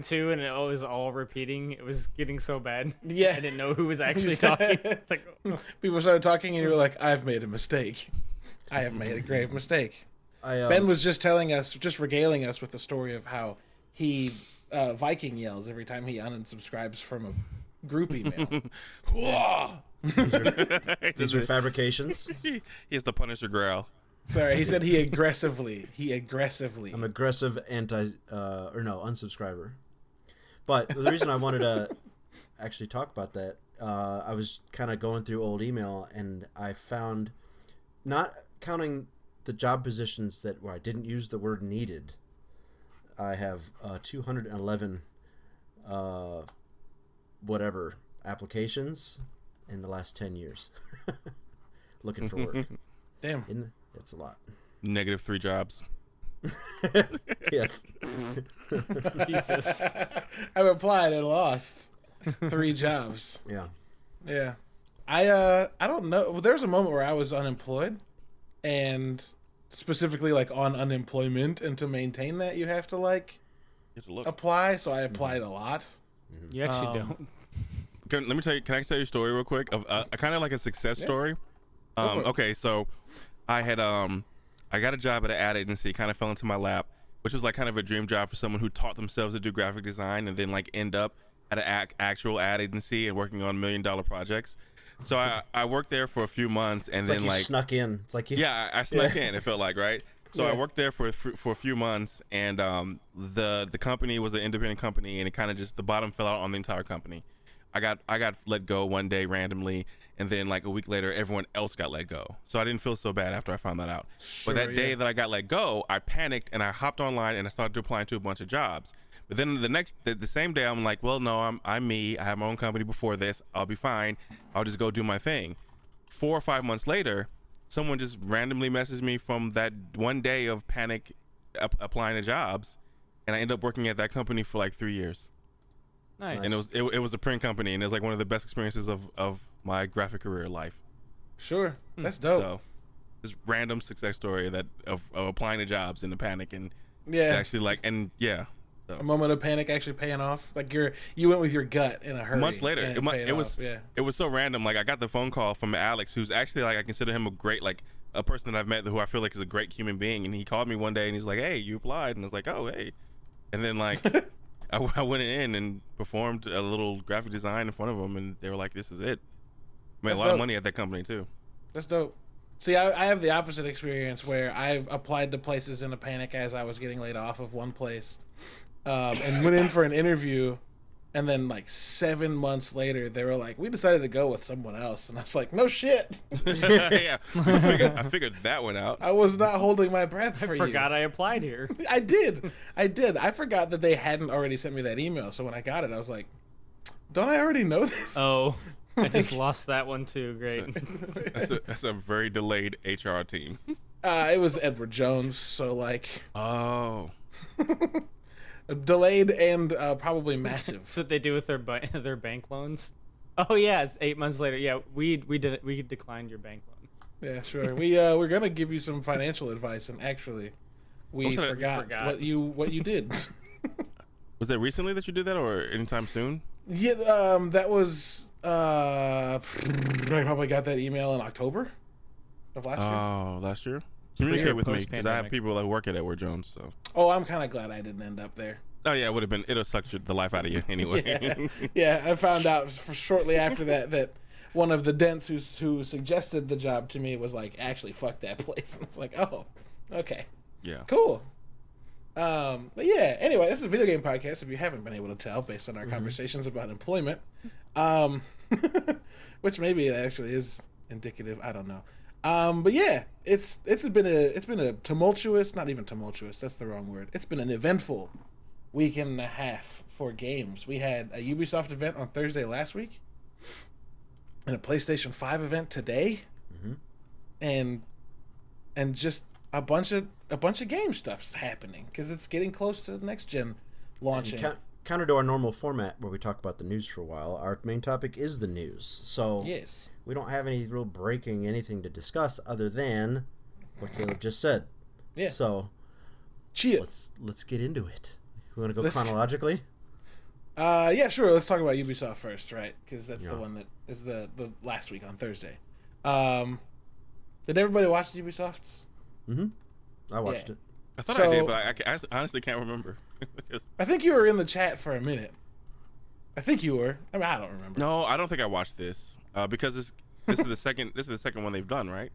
why. stream too, and it was all repeating. It was getting so bad. Yeah. I didn't know who was actually talking. It's like, oh, People started talking, and you were like, "I've made a mistake. I have made a grave mistake." I, um, Ben was just telling us, just regaling us with the story of how he uh, Viking yells every time he unsubscribes from a group email. these are fabrications. he has the Punisher growl. Sorry, he said he aggressively, he aggressively. I'm aggressive anti, uh, or no, unsubscriber. But the reason I wanted to actually talk about that, uh, I was kind of going through old email and I found, not counting the job positions that where I didn't use the word needed, I have uh, 211, uh, whatever applications in the last 10 years. Looking for work. Damn. In, it's a lot. Negative three jobs. Yes. Jesus. I've applied and lost three jobs. Yeah. Yeah. I uh I don't know. Well, there was a moment where I was unemployed and specifically like on unemployment and to maintain that you have to like have to look. apply, so I applied a lot. You actually Um, don't. Can, let me tell you. Can I tell you a story real quick of uh, kind of like a success story? Um, okay, so I had um, I got a job at an ad agency. Kind of fell into my lap, which was like kind of a dream job for someone who taught themselves to do graphic design and then like end up at an ac- actual ad agency and working on million dollar projects. So I I worked there for a few months and It's then like you like snuck in. It's like you, yeah, I, I snuck in. It felt like right. So Yeah. I worked there for for a few months, and um, the the company was an independent company, and it kind of just the bottom fell out on the entire company. I got I got let go one day randomly, and then like a week later, everyone else got let go. So I didn't feel so bad after I found that out. Sure, but that day that I got let go, I panicked and I hopped online and I started applying to a bunch of jobs. But then the next the, the same day, I'm like, well, no, I'm I'm me. I have my own company before this. I'll be fine. I'll just go do my thing four or five months later, someone just randomly messaged me from that one day of panic ap- applying to jobs, and I ended up working at that company for like three years. Nice. And it was it, it was a print company, and it was like one of the best experiences of of my graphic career life. Sure. Hmm. That's dope. So, just random success story that of, of applying to jobs in the panic and yeah. actually like and yeah. So. a moment of panic actually paying off. Like you're you went with your gut in a hurry. months later and it, it was yeah. it was so random like i got the phone call from alex who's actually like i consider him a great like a person that i've met who i feel like is a great human being and he called me one day and he's like hey you applied and i was like oh hey and then like I, I went in and performed a little graphic design in front of them and they were like this is it made That's a lot of money at that company too That's dope. See, I, I have the opposite experience where I applied to places in a panic as I was getting laid off of one place, um, and went in for an interview, and then like seven months later, they were like, "We decided to go with someone else," and I was like, "No shit, yeah I figured, I figured that one out I was not holding my breath for I you." forgot I applied here. I did, I did. I forgot that they hadn't already sent me that email, so when I got it, I was like, "Don't I already know this?" Oh, I just lost that one too. Great. that's a, that's a very delayed hr team Uh, it was Edward Jones, so like oh delayed and uh, probably massive. That's what they do with their ba- their bank loans. Oh yeah, it's eight months later. Yeah, we we did we declined your bank loan. Yeah, sure. We uh we're gonna give you some financial advice, and actually, we What's that? forgot, Forgot. what you what you did. was that recently that you did that or anytime soon yeah, um, that was uh, I probably got that email in October of last year. Oh, last year. Communicate with me because I have people that work at Edward Jones. So, Oh, I'm kind of glad I didn't end up there. oh yeah, it would have been. It'll suck the life out of you anyway. Yeah, yeah. I found out for shortly after that that one of the dents who who suggested the job to me was like, actually, fuck that place. And it's like, oh, okay. yeah. Cool. Um, but yeah, anyway, this is a video game podcast. If you haven't been able to tell based on our conversations about employment, um, which maybe it actually is indicative. I don't know. Um, but yeah, it's it's been a it's been a tumultuous, not even tumultuous. That's the wrong word. It's been an eventful weekend and a half for games. We had a Ubisoft event on Thursday last week, and a PlayStation Five event today, and and just a bunch of a bunch of game stuff's happening because it's getting close to the next gen launching. Coun- counter to our normal format where we talk about the news for a while, our main topic is the news. So yes, we don't have any real breaking anything to discuss other than what Caleb just said. Yeah. So Chia. let's let's get into it. We want to go Let's- chronologically. Uh, yeah, sure. Let's talk about Ubisoft first, right? Because that's the one that is the the last week on Thursday. Um, did everybody watch Ubisoft's? I watched Yeah. it. I thought So- I did, but I, I I honestly can't remember. I think you were in the chat for a minute. I think you were. I mean, I don't remember. no, I don't think I watched this uh, because this this is the second this is the second one they've done, right?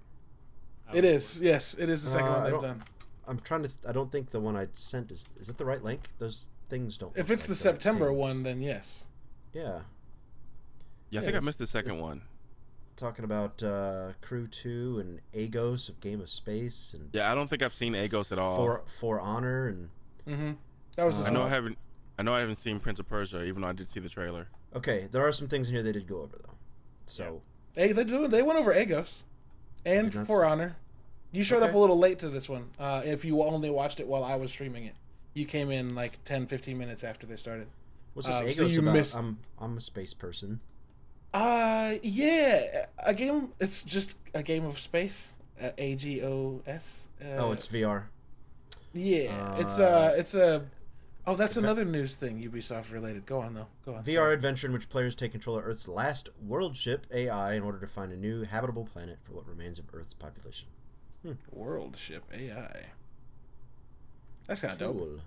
It is. Yes, it is the second Uh, one they've done. I'm trying to. Th- I don't think the one I sent is. Is it the right link? Those things don't. If it's like the September things. one, then yes. Yeah. Yeah, I Yeah, think I missed the second one. Talking about uh, Crew Two and Agos of Game of Space and Yeah, I don't think I've seen Agos at all. For For Honor and Mm-hmm. That was his I know I haven't. I know I haven't seen Prince of Persia, even though I did see the trailer. okay, there are some things in here they did go over though. So Hey, they do. They went over Agos and For see- Honor. You showed up a little late to this one. Uh, if you only watched it while I was streaming it, you came in like 10, 15 minutes after they started. what's this Uh, so Agos you about? missed- I'm I'm a space person. Uh, yeah, a game. It's just a game of space. Uh, A G O S. Uh, oh, it's VR. yeah. it's uh, uh, it's a. Oh, that's another news thing Ubisoft related. Go on though. Go on. VR adventure in which players take control of Earth's last world ship AI in order to find a new habitable planet for what remains of Earth's population. World ship AI. That's kind of dope.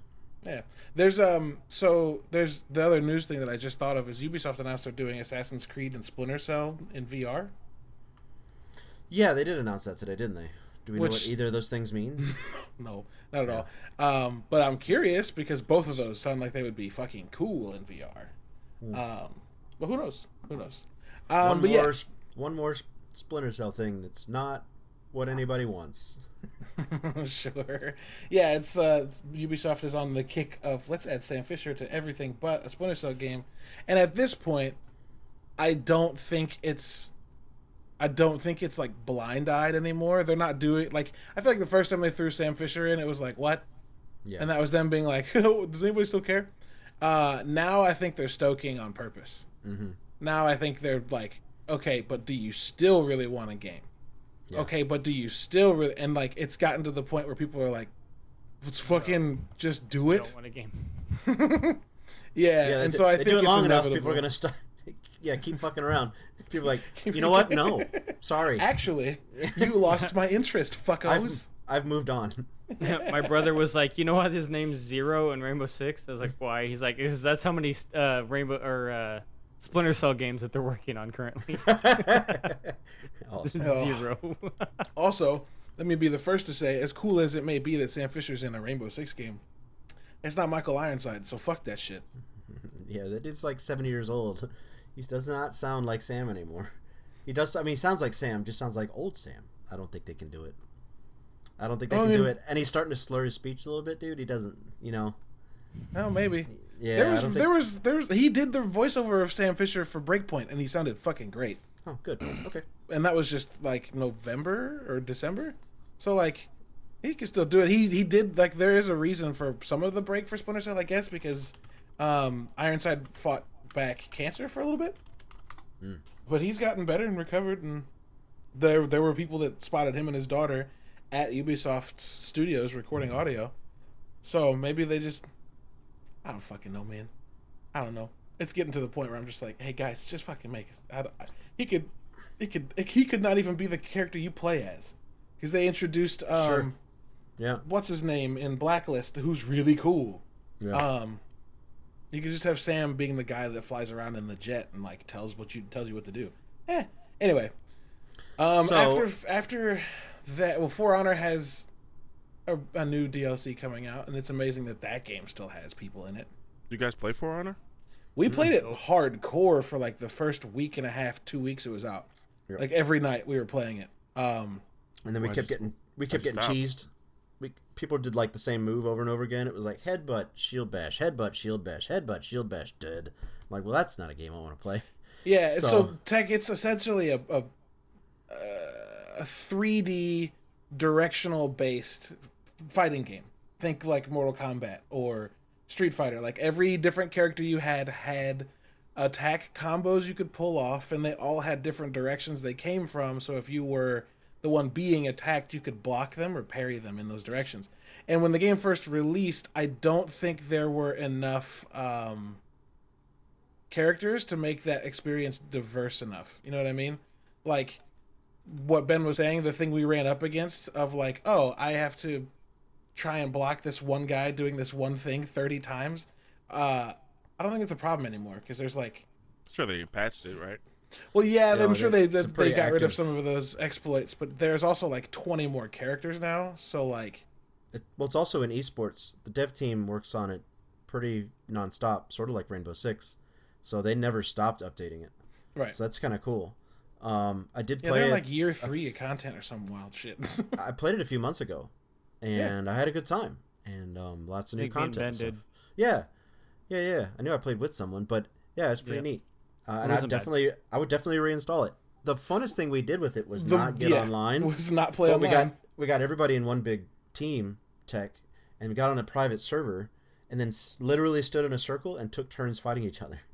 Yeah. There's um so there's the other news thing that I just thought of is Ubisoft announced they're doing Assassin's Creed and Splinter Cell in VR. Yeah, they did announce that today, didn't they? Do we know what either of those things mean? No, not at all. Um, but I'm curious because both of those sound like they would be fucking cool in VR. Um, but who knows? Who knows? Um, one more, yeah, one more Splinter Cell thing that's not what anybody wants. sure. Yeah, it's, uh, it's Ubisoft is on the kick of let's add Sam Fisher to everything but a Splinter Cell game, and at this point, I don't think it's. I don't think it's like blind eyed anymore. They're not doing like I feel like the first time they threw Sam Fisher in, it was like what, Yeah. and that was them being like, does anybody still care? Uh, now I think they're stoking on purpose. Mhm. Now I think they're like, okay, but do you still really want a game? Yeah. Okay, but do you still really? And like, it's gotten to the point where people are like, let's fucking just do it. don't want a game. Yeah, yeah, and they, so I they think do it it's long enough, inevitable. people are gonna stop. Yeah, keep fucking around. People are like, you know what? No, sorry. Actually, you lost my interest, I've. I've moved on. My brother was like, you know what? His name's Zero in Rainbow Six. I was like, why? He's like, is that's how many uh, Rainbow or uh, Splinter Cell games that they're working on currently? Awesome. Oh. Zero. Also, let me be the first to say, as cool as it may be that Sam Fisher's in a Rainbow Six game, it's not Michael Ironside, so fuck that shit. Yeah, that is like seventy years old. He does not sound like Sam anymore. He does. I mean, he sounds like Sam. Just sounds like old Sam. I don't think they can do it. I don't think they I can do it. And he's starting to slur his speech a little bit, dude. He doesn't. You know. Oh, maybe. Yeah. there I was don't there was there was he did the voiceover of Sam Fisher for Breakpoint, and he sounded fucking great. Oh, good. Okay. and that was just like November or December. So like he can still do it. He he did like there is a reason for some of the break for Splinter Cell, I guess, because um, Ironside fought back cancer for a little bit, but he's gotten better and recovered. And there there were people that spotted him and his daughter at Ubisoft studios recording audio. So maybe they just I don't fucking know, man. I don't know. It's getting to the point where I'm just like, hey guys, just fucking make it. I, don't- I, he could, he could, he could not even be the character you play as, because they introduced um, Sure. Yeah. what's his name in Blacklist, who's really cool. Yeah. Um, you could just have Sam being the guy that flies around in the jet and like tells what you tells you what to do. Eh. Anyway, um, So- after after that, well, For Honor has a, a new DLC coming out, and it's amazing that that game still has people in it. You guys play For Honor? We played it hardcore for like the first week and a half, two weeks it was out. Yep. Like every night we were playing it. Um, and then we Why kept just- getting we kept getting stop? cheesed. We people did like the same move over and over again. It was like headbutt, shield bash, headbutt, shield bash, headbutt, shield bash. Dead. I'm like, well, that's not a game I want to play. yeah, so, So- tech it's essentially a a, a 3D directional based fighting game. Think like Mortal Kombat or Street Fighter. Like every different character you had had attack combos you could pull off, and they all had different directions they came from. So if you were the one being attacked, you could block them or parry them in those directions. And when the game first released, I don't think there were enough um, characters to make that experience diverse enough. You know what I mean? Like what Ben was saying, the thing we ran up against of like, oh, I have to try and block this one guy doing this one thing 30 times. Uh, I don't think it's a problem anymore because there's like, Sure, they patched it, right? well, yeah, Yeah, I'm sure they they, they pretty got rid of some of those exploits, but there's also like 20 more characters now. So like, It, well, it's also in esports. The dev team works on it pretty nonstop, sort of like Rainbow Six. So they never stopped updating it. right? So that's kind of cool. Um, I did Yeah, play they're it. like year three of content or some wild shit. I played it a few months ago, and I had a good time, and um, lots of new Big content. Yeah, yeah, yeah. I knew I played with someone, but yeah, it's pretty Yeah. neat. Uh, and I wasn't bad. definitely, I would definitely reinstall it. The funnest thing we did with it was The- not get yeah, online. was not play but we got we got everybody in one big team tech, and we got on a private server, and then s- literally stood in a circle and took turns fighting each other.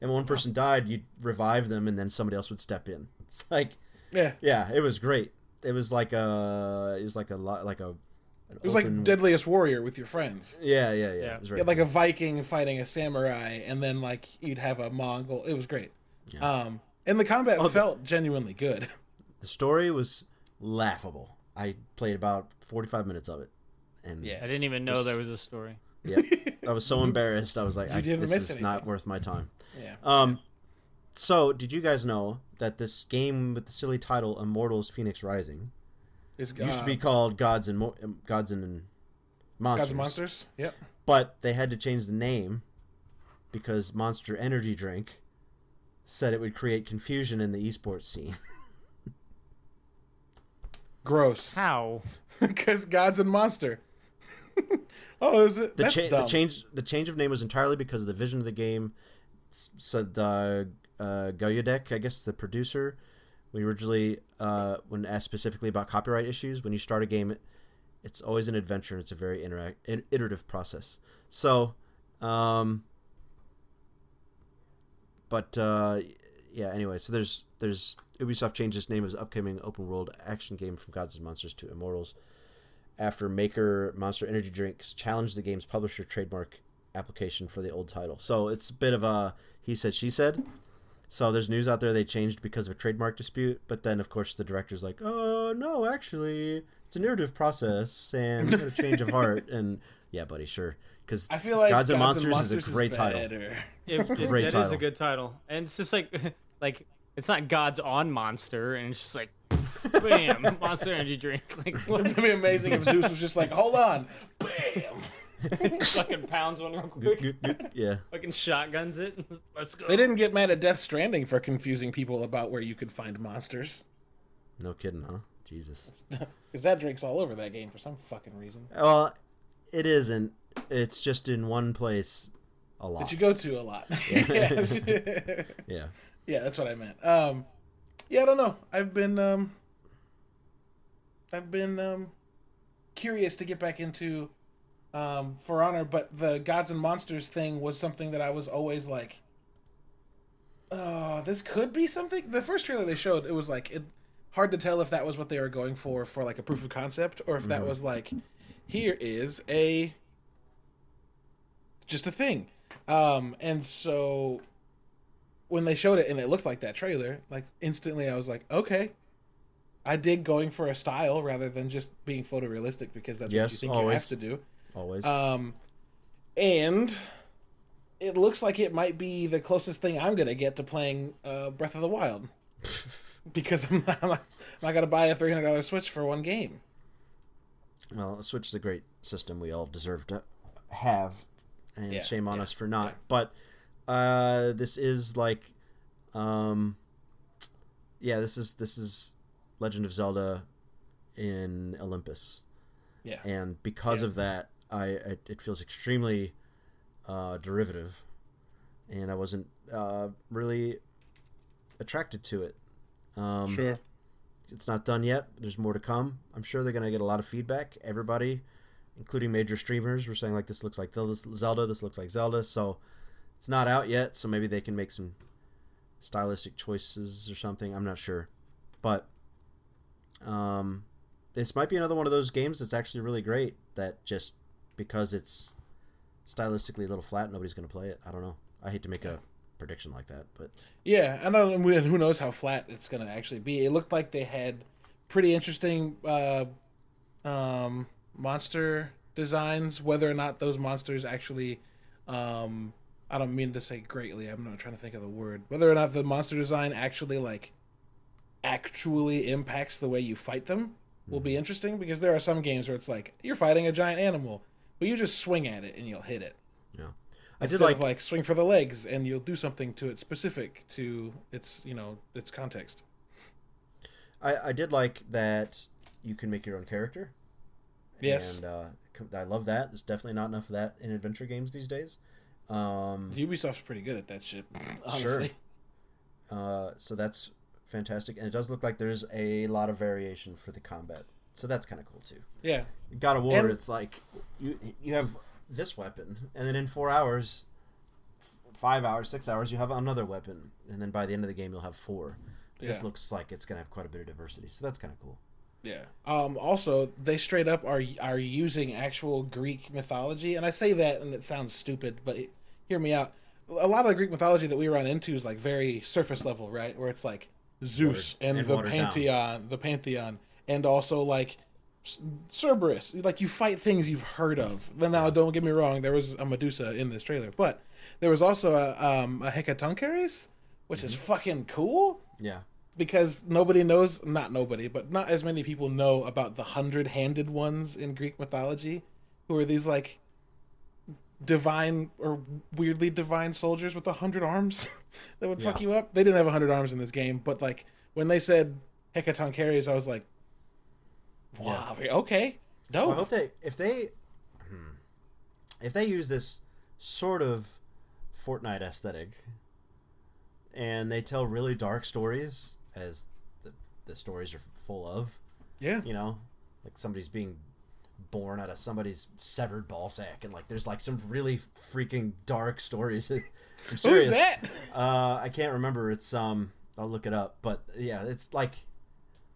And when one person died, you'd revive them, and then somebody else would step in. It's like, yeah, yeah, it was great. It was like a, it was like a lot, like a. An it was like Deadliest Warrior with your friends. Yeah, yeah, yeah. Yeah. It was You like cool. a Viking fighting a samurai, and then like you'd have a Mongol. It was great. Um, and the combat Oh, felt genuinely good. the story was laughable. I played about forty-five minutes of it, and Yeah. I didn't even know there was a story. yeah, I was so embarrassed. I was like, I, this miss is not worth my time. Yeah. Um, so did you guys know that this game with the silly title Immortals: Fenyx Rising It's used to be called Gods and Mo- um, Gods and Monsters? Gods and Monsters. Yep. But they had to change the name because Monster Energy Drink said it would create confusion in the esports scene. Gross. How? Because Gods and Monster. oh, is it? The, That's cha- the dumb. change the change of name was entirely because of the vision of the game. S- Said uh, uh, Gayudek, I guess the producer, we originally uh, when asked specifically about copyright issues, when you start a game, it's always an adventure. and It's a very interact in- iterative process. So, um, but uh, yeah. Anyway, so there's there's Ubisoft changed its name as upcoming open world action game from Gods and Monsters to Immortals after maker Monster Energy Drinks challenged the game's publisher trademark application for the old title. So it's a bit of a he said she said. So there's news out there they changed because of a trademark dispute, but then of course the director's like, "Oh no, actually, it's a narrative process and we got a change of heart." And yeah, buddy, sure, because I feel like Gods and Monsters is a great title. better. It, it, Great that is title. a good title, and it's just like, like it's not God's on Monster, and it's just like, bam, Monster Energy drink, like what? It'd be amazing if Zeus was just like, "Hold on, bam." fucking pounds one real quick, yeah, fucking shotguns it. Let's go. They didn't get mad at Death Stranding for confusing people about where you could find monsters, no kidding, huh? Jesus. because that drink's all over that game for some fucking reason. Well, it isn't. It's just in one place a lot. That you go to a lot. Yes. yeah. Yeah, that's what I meant. Um, yeah, I don't know. I've been um, I've been um, curious to get back into um, For Honor, but the Gods and Monsters thing was something that I was always like, oh, this could be something. The first trailer they showed, it was like it hard to tell if that was what they were going for for like a proof of concept or if that was like, here is a just a thing. Um, and so when they showed it and it looked like that trailer, like instantly I was like, okay, I dig going for a style rather than just being photorealistic because that's what you Yes, think always. you have to do. Always. Um, and it looks like it might be the closest thing I'm gonna get to playing uh, Breath of the Wild because I'm not, I'm not, gonna buy a three hundred dollar Switch for one game. Well, Switch is a great system we all deserve to have, and Yeah, shame on yeah, us for not. But uh, this is like, um, yeah, this is this is Legend of Zelda in Olympus, Yeah, and because Yeah. of that, I it, it feels extremely uh, derivative, and I wasn't uh, really attracted to it. Um, sure. it's not done yet. There's more to come. I'm sure they're gonna get a lot of feedback. Everybody, including major streamers, were saying like this looks like Zelda. This looks like Zelda. So It's not out yet, so maybe they can make some stylistic choices or something. I'm not sure, but um, this might be another one of those games that's actually really great. That just because it's stylistically a little flat, nobody's going to play it. I don't know. I hate to make a prediction like that, but Yeah, I know. and Who knows how flat it's gonna actually be? It looked like they had pretty interesting uh, um, monster designs. Whether or not those monsters actually, um, I don't mean to say greatly. I'm not trying to think of the word. Whether or not the monster design actually like actually impacts the way you fight them will be interesting because there are some games where it's like you're fighting a giant animal, but you just swing at it and you'll hit it. yeah. I did Instead like of like swing for the legs and you'll do something to it specific to its you know its context. I, I did like that you can make your own character. Yes. And uh, I love that. There's definitely not enough of that in adventure games these days. Um, Ubisoft's pretty good at that shit. Honestly. uh, so that's fantastic. And it does look like there's a lot of variation for the combat. So that's kind of cool too. Yeah. God of War, And- it's like you you have this weapon, and then in four hours, f- five hours, six hours, you have another weapon, and then by the end of the game, you'll have four. This Yeah. looks like it's gonna have quite a bit of diversity, so that's kind of cool. Yeah. Um, also, they straight up are are using actual Greek mythology, and I say that, and it sounds stupid, but he- hear me out. A lot of the Greek mythology that we run into is like very surface level, right? Where it's like Zeus Watered- and, and the watered down. pantheon, the pantheon, and also like Cerberus. Like you fight things you've heard of. Now, don't get me wrong, there was a Medusa in this trailer, but there was also a um, a Hecatoncheires, which is Mm-hmm. fucking cool Yeah, because nobody knows not nobody but not as many people know about the hundred-handed ones in greek mythology who are these like divine or weirdly divine soldiers with a hundred arms that would fuck you up they didn't have a hundred arms in this game but like when they said hecatoncheires i was like wow okay Well, I hope they if they hmm, if they use this sort of Fortnite aesthetic and they tell really dark stories as the, the stories are full of, yeah you know, like somebody's being born out of somebody's severed ball sack and like there's like some really freaking dark stories. I'm serious. who's that Uh, I can't remember. It's um, I'll look it up. But yeah, it's like.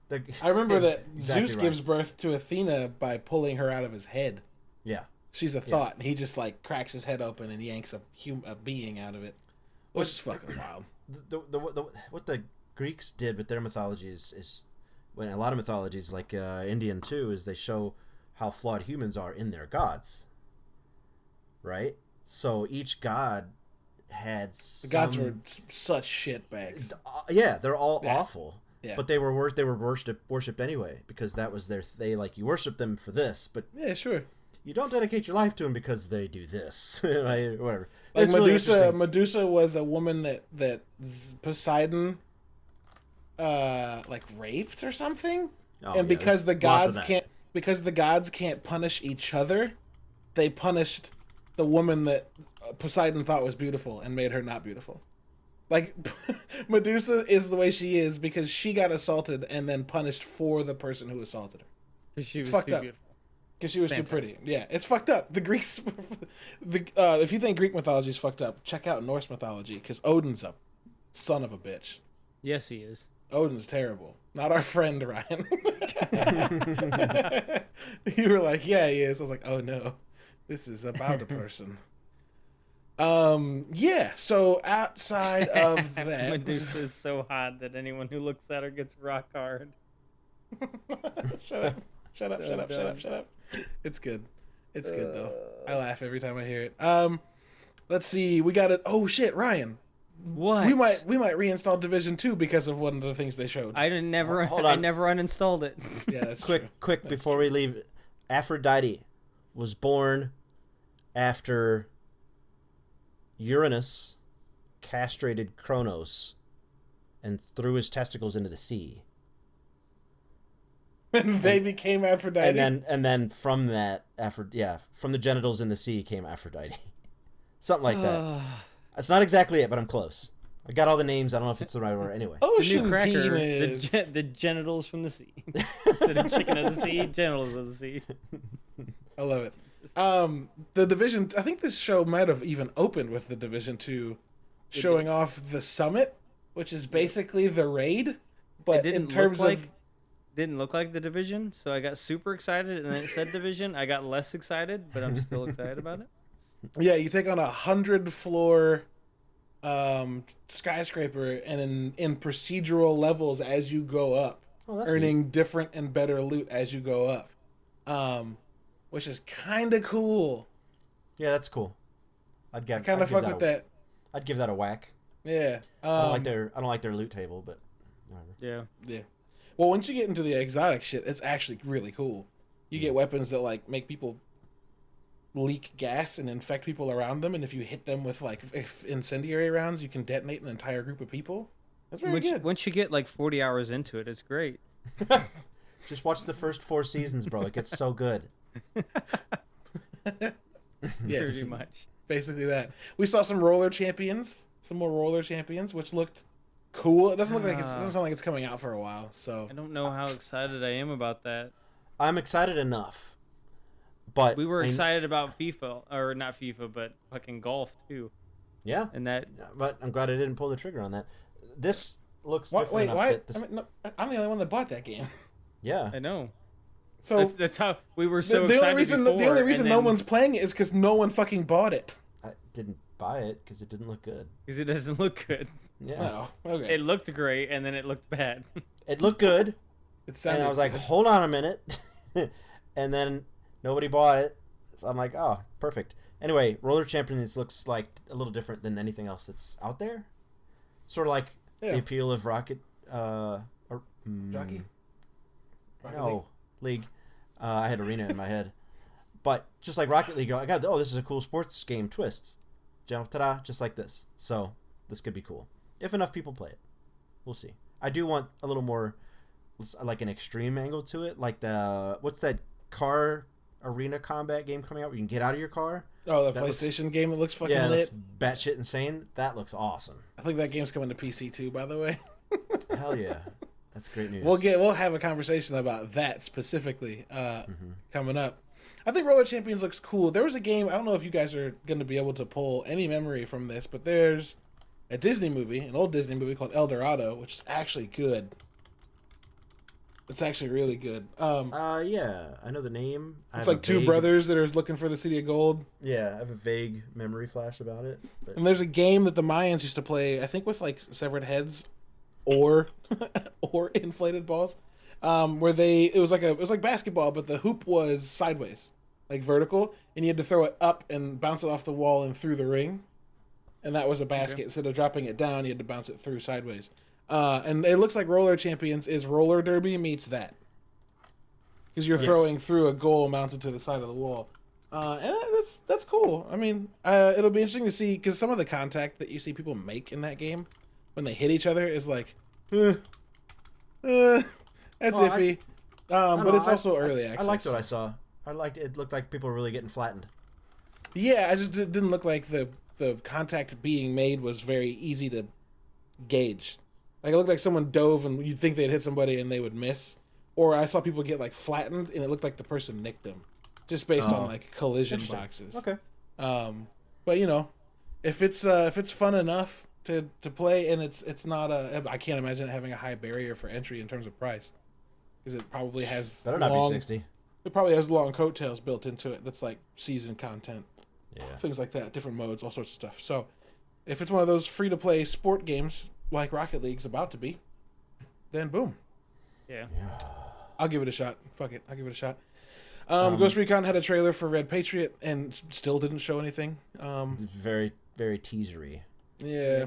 The, i remember that Exactly zeus right. gives birth to athena by pulling her out of his head Yeah, She's a thought. and He just like cracks his head open and yanks a hum- a being out of it, which is fucking wild. the, the, the, what the Greeks did with their mythology is, is when a lot of mythologies, like uh, Indian too, is they show how flawed humans are in their gods. Right. So each god had The gods were such shit bags. Uh, yeah, they're all Yeah. awful. Yeah. But they were wor- they were worshipped worshipped anyway because that was their they like you worship them for this, but Yeah, sure. you don't dedicate your life to them because they do this. Whatever. Like Medusa, interesting. Medusa was a woman that that Poseidon, uh, like raped or something. Oh, and yeah, because the there's lots of gods can't because the gods can't punish each other, they punished the woman that uh, Poseidon thought was beautiful and made her not beautiful. Like Medusa is the way she is because she got assaulted and then punished for the person who assaulted her. 'Cause she was fucked too up. beautiful. Because she was Fantastic. too pretty. Yeah, it's fucked up. The Greeks, the uh, if you think Greek mythology is fucked up, check out Norse mythology because Odin's a son of a bitch. Yes, he is. Odin's terrible. Not our friend Ryan. you were like, yeah, he is. I was like, oh no, this is about a person. Um, yeah. So outside of that, Medusa is so hot that anyone who looks at her gets rock hard. shut up, shut up, So shut up, shut up, shut up. It's good. It's good though. I laugh every time I hear it. Um, let's see. We got it. Oh shit, Ryan. What? We might we might reinstall Division Two because of one of the things they showed. I didn't never. Hold I never uninstalled it. yeah, that's quick, true. quick before we leave, Aphrodite was born after Uranus castrated Kronos and threw his testicles into the sea, And they became Aphrodite. and then and then from that, Aphro- yeah, from the genitals in the sea came Aphrodite, something like that. That's not exactly it, but I'm close. I got all the names. I don't know if it's the right order. Anyway, oh, The Ocean new cracker, the, penis. gen- the genitals from the sea. Instead of chicken of the sea, genitals of the sea. I love it. Um, the division. I think this show might have even opened with the division two, showing off the summit, which is basically the raid, but in terms like of didn't look like the division, so I got super excited, and then it said division. I got less excited, but I'm still excited about it. yeah, you take on a hundred floor um skyscraper and in in procedural levels as you go up Oh, earning different and better loot as you go up um which is kind of cool Yeah, that's cool. I'd get. i kind of give fuck with a- that I'd give that a whack. yeah I don't um, like their. I don't like their loot table, but whatever. Yeah. yeah well once you get into the exotic shit it's actually really cool you Mm. get weapons that like make people leak gas and infect people around them and if you hit them with like if incendiary rounds you can detonate an entire group of people that's very Once, good once you get like 40 hours into it, it's great. Just watch the first four seasons, bro. It gets so good. Yes Pretty much. basically that. We saw some roller champions, some more roller champions, which looked cool. It doesn't look like it's, it Ah. doesn't sound like it's coming out for a while. So I don't know how excited I am about that. I'm excited enough, but We were I- excited about FIFA, or not FIFA, but fucking golf too. Yeah, And that but I'm glad I didn't pull the trigger on that. This looks why, different wait, why? this, I mean, no, I'm the only one that bought that game. yeah, I know. So That's, that's how we were so the, the excited only reason before, the only and reason no one's playing it is because no one fucking bought it. I didn't buy it because it didn't look good. because it doesn't look good. Yeah, Oh, okay. It looked great, and then it looked bad. it looked good, It sounded. and I was like, hold on a minute, and then nobody bought it, so I'm like, oh, perfect. Anyway, Roller Champions looks like a little different than anything else that's out there. Sort of like Yeah. the appeal of Rocket, uh, or, mm, Jockey? Rocket no, League? League. Uh, I had Arena in my head, but just like Rocket League, I got oh, this is a cool sports game twist. Jump, ta-da, just like this. So this could be cool if enough people play it. We'll see. I do want a little more, like an extreme angle to it, like the what's that car arena combat game coming out where you can get out of your car? oh, the that looks- PlayStation game that looks fucking yeah, lit. that's batshit insane. That looks awesome. I think that game's coming to PC too. By the way, Hell yeah, that's great news. we'll get we'll have a conversation about that specifically uh, Mm-hmm. coming up. I think Roller Champions looks cool. There was a game. I don't know if you guys are going to be able to pull any memory from this, but there's a Disney movie, an old Disney movie called El Dorado, which is actually good. It's actually really good. Um, Uh, yeah, I know the name. It's like two vague- brothers that are looking for the city of gold. Yeah, I have a vague memory flash about it. But And there's a game that the Mayans used to play, I think with like severed heads or or inflated balls. Um, where they it was like a it was like basketball, but the hoop was sideways, like vertical, and you had to throw it up and bounce it off the wall and through the ring. And that was a basket. Instead of dropping it down, you had to bounce it through sideways. Uh, and it looks like Roller Champions is roller derby meets that. Because you're Yes. throwing through a goal mounted to the side of the wall. Uh, and that's that's cool. I mean, uh, it'll be interesting to see because some of the contact that you see people make in that game when they hit each other is like, eh, eh, that's I- iffy. I um, don't but know, it's I- also I- early I, liked what I saw. I liked it. Looked like people were really getting flattened. Yeah, I just it didn't look like the the contact being made was very easy to gauge. Like it looked like someone dove and you'd think they'd hit somebody and they would miss. Or I saw people get like flattened and it looked like the person nicked them, just based Oh. on like collision boxes. Okay. Um, but you know, if it's uh, if it's fun enough to to play and it's it's not a I can't imagine it having a high barrier for entry in terms of price because it probably has Better not long, be sixty. It probably has long coattails built into it. That's like season content Yeah. things like that, different modes, all sorts of stuff. So, if it's one of those free to play sport games like Rocket League's about to be, then boom, yeah. I'll give it a shot. Fuck it, I'll give it a shot. Um, Ghost Recon had a trailer for Red Patriot and still didn't show anything. Um, very very teasery. Yeah.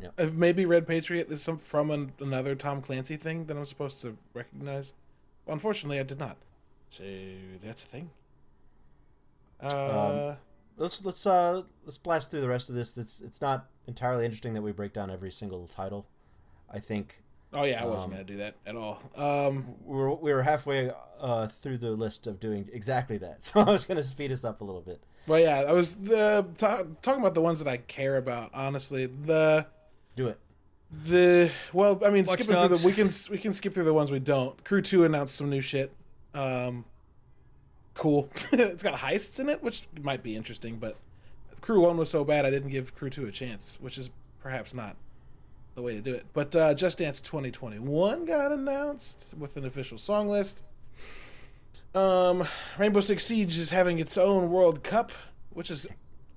Yeah. If maybe Red Patriot is some from an, another Tom Clancy thing that I'm supposed to recognize. Unfortunately, I did not. So that's the thing. Uh, Let's let's uh let's blast through the rest of this. It's it's not entirely interesting that we break down every single title. I think oh yeah, I wasn't um, gonna do that at all. Um, we were, we were halfway uh, through the list of doing exactly that, so I was going to speed us up a little bit. Well, yeah, I was the ta talking about the ones that I care about. Honestly, the Do it. the well, I mean, Watch skipping through the we can we can skip through the ones we don't. Crew Two announced some new shit. Um, cool. it's got heists in it, which might be interesting, but Crew 1 was so bad I didn't give Crew 2 a chance, which is perhaps not the way to do it. But uh, Just Dance 2021 got announced with an official song list. Um, Rainbow Six Siege is having its own World Cup, which is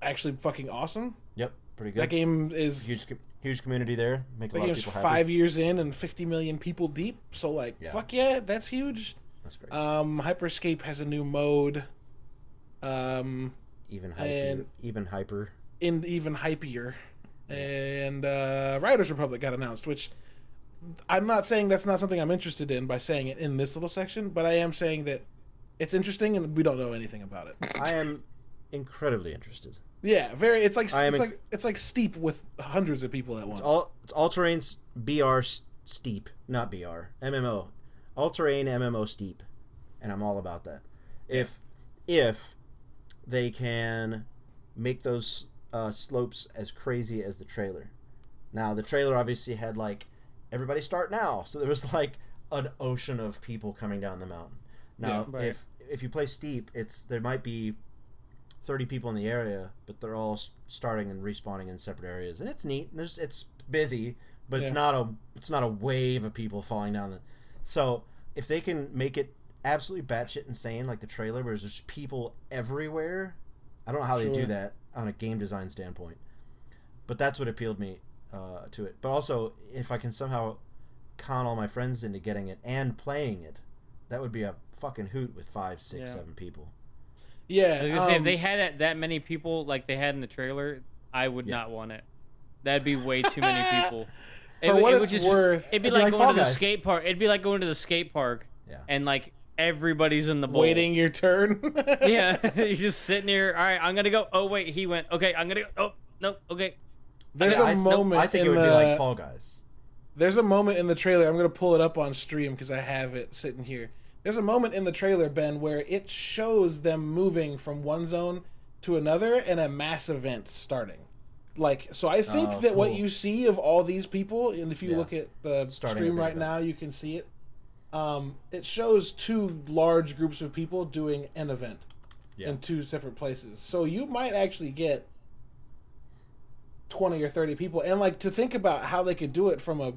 actually fucking awesome. Yep, pretty good. That game is huge, huge community there. Make a lot of people five years in and 50 million people deep. So like, Yeah. fuck yeah, that's huge. That's great. Um, Hyperscape has a new mode. Um, even hyper. even hyper. in even hypier. And uh, Riders Republic got announced, which I'm not saying that's not something I'm interested in by saying it in this little section, but I am saying that it's interesting and we don't know anything about it. I am incredibly interested. yeah, very. It's like it's inc- like it's like steep with hundreds of people at once. All it's all terrain BR s- steep, not BR MMO, all terrain MMO steep, and I'm all about that. If if they can make those uh, slopes as crazy as the trailer. Now the trailer obviously had like everybody start now, so there was like an ocean of people coming down the mountain. Now Yeah, right. if if you play steep, it's there might be 30 people in the area, but they're all starting and respawning in separate areas, and it's neat. There's it's busy, but it's not a it's not a wave of people falling down the. So if they can make it absolutely batshit insane like the trailer, where there's people everywhere, I don't know how they do that on a game design standpoint, but that's what appealed me uh, to it. But also, if I can somehow con all my friends into getting it and playing it, that would be a fucking hoot with five, six, Yeah. seven people. yeah, I was gonna say, if um, they had it, that many people like they had in the trailer, I would Yeah. not want it. That'd be way too many people. It For would- what it it's just- worth- it'd be It'd be like, like going to the Guys. skate park. It'd be like going to the skate park, Yeah. and like everybody's in the bowl. waiting your turn. yeah, you're just sitting here. All right, I'm gonna go. Oh wait, he went. Okay, I'm gonna go. Oh no. Okay. There's I, a nope, moment. I think in it would the, be like Fall Guys. There's a moment in the trailer. I'm gonna pull it up on stream because I have it sitting here. There's a moment in the trailer, Ben, where it shows them moving from one zone to another and a mass event starting. Like, so I think Oh, that what you see of all these people, and if you Yeah. look at the Starting stream right now, you can see it. Um, it shows two large groups of people doing an event Yeah. in two separate places. So you might actually get 20 or 30 people and like to think about how they could do it from a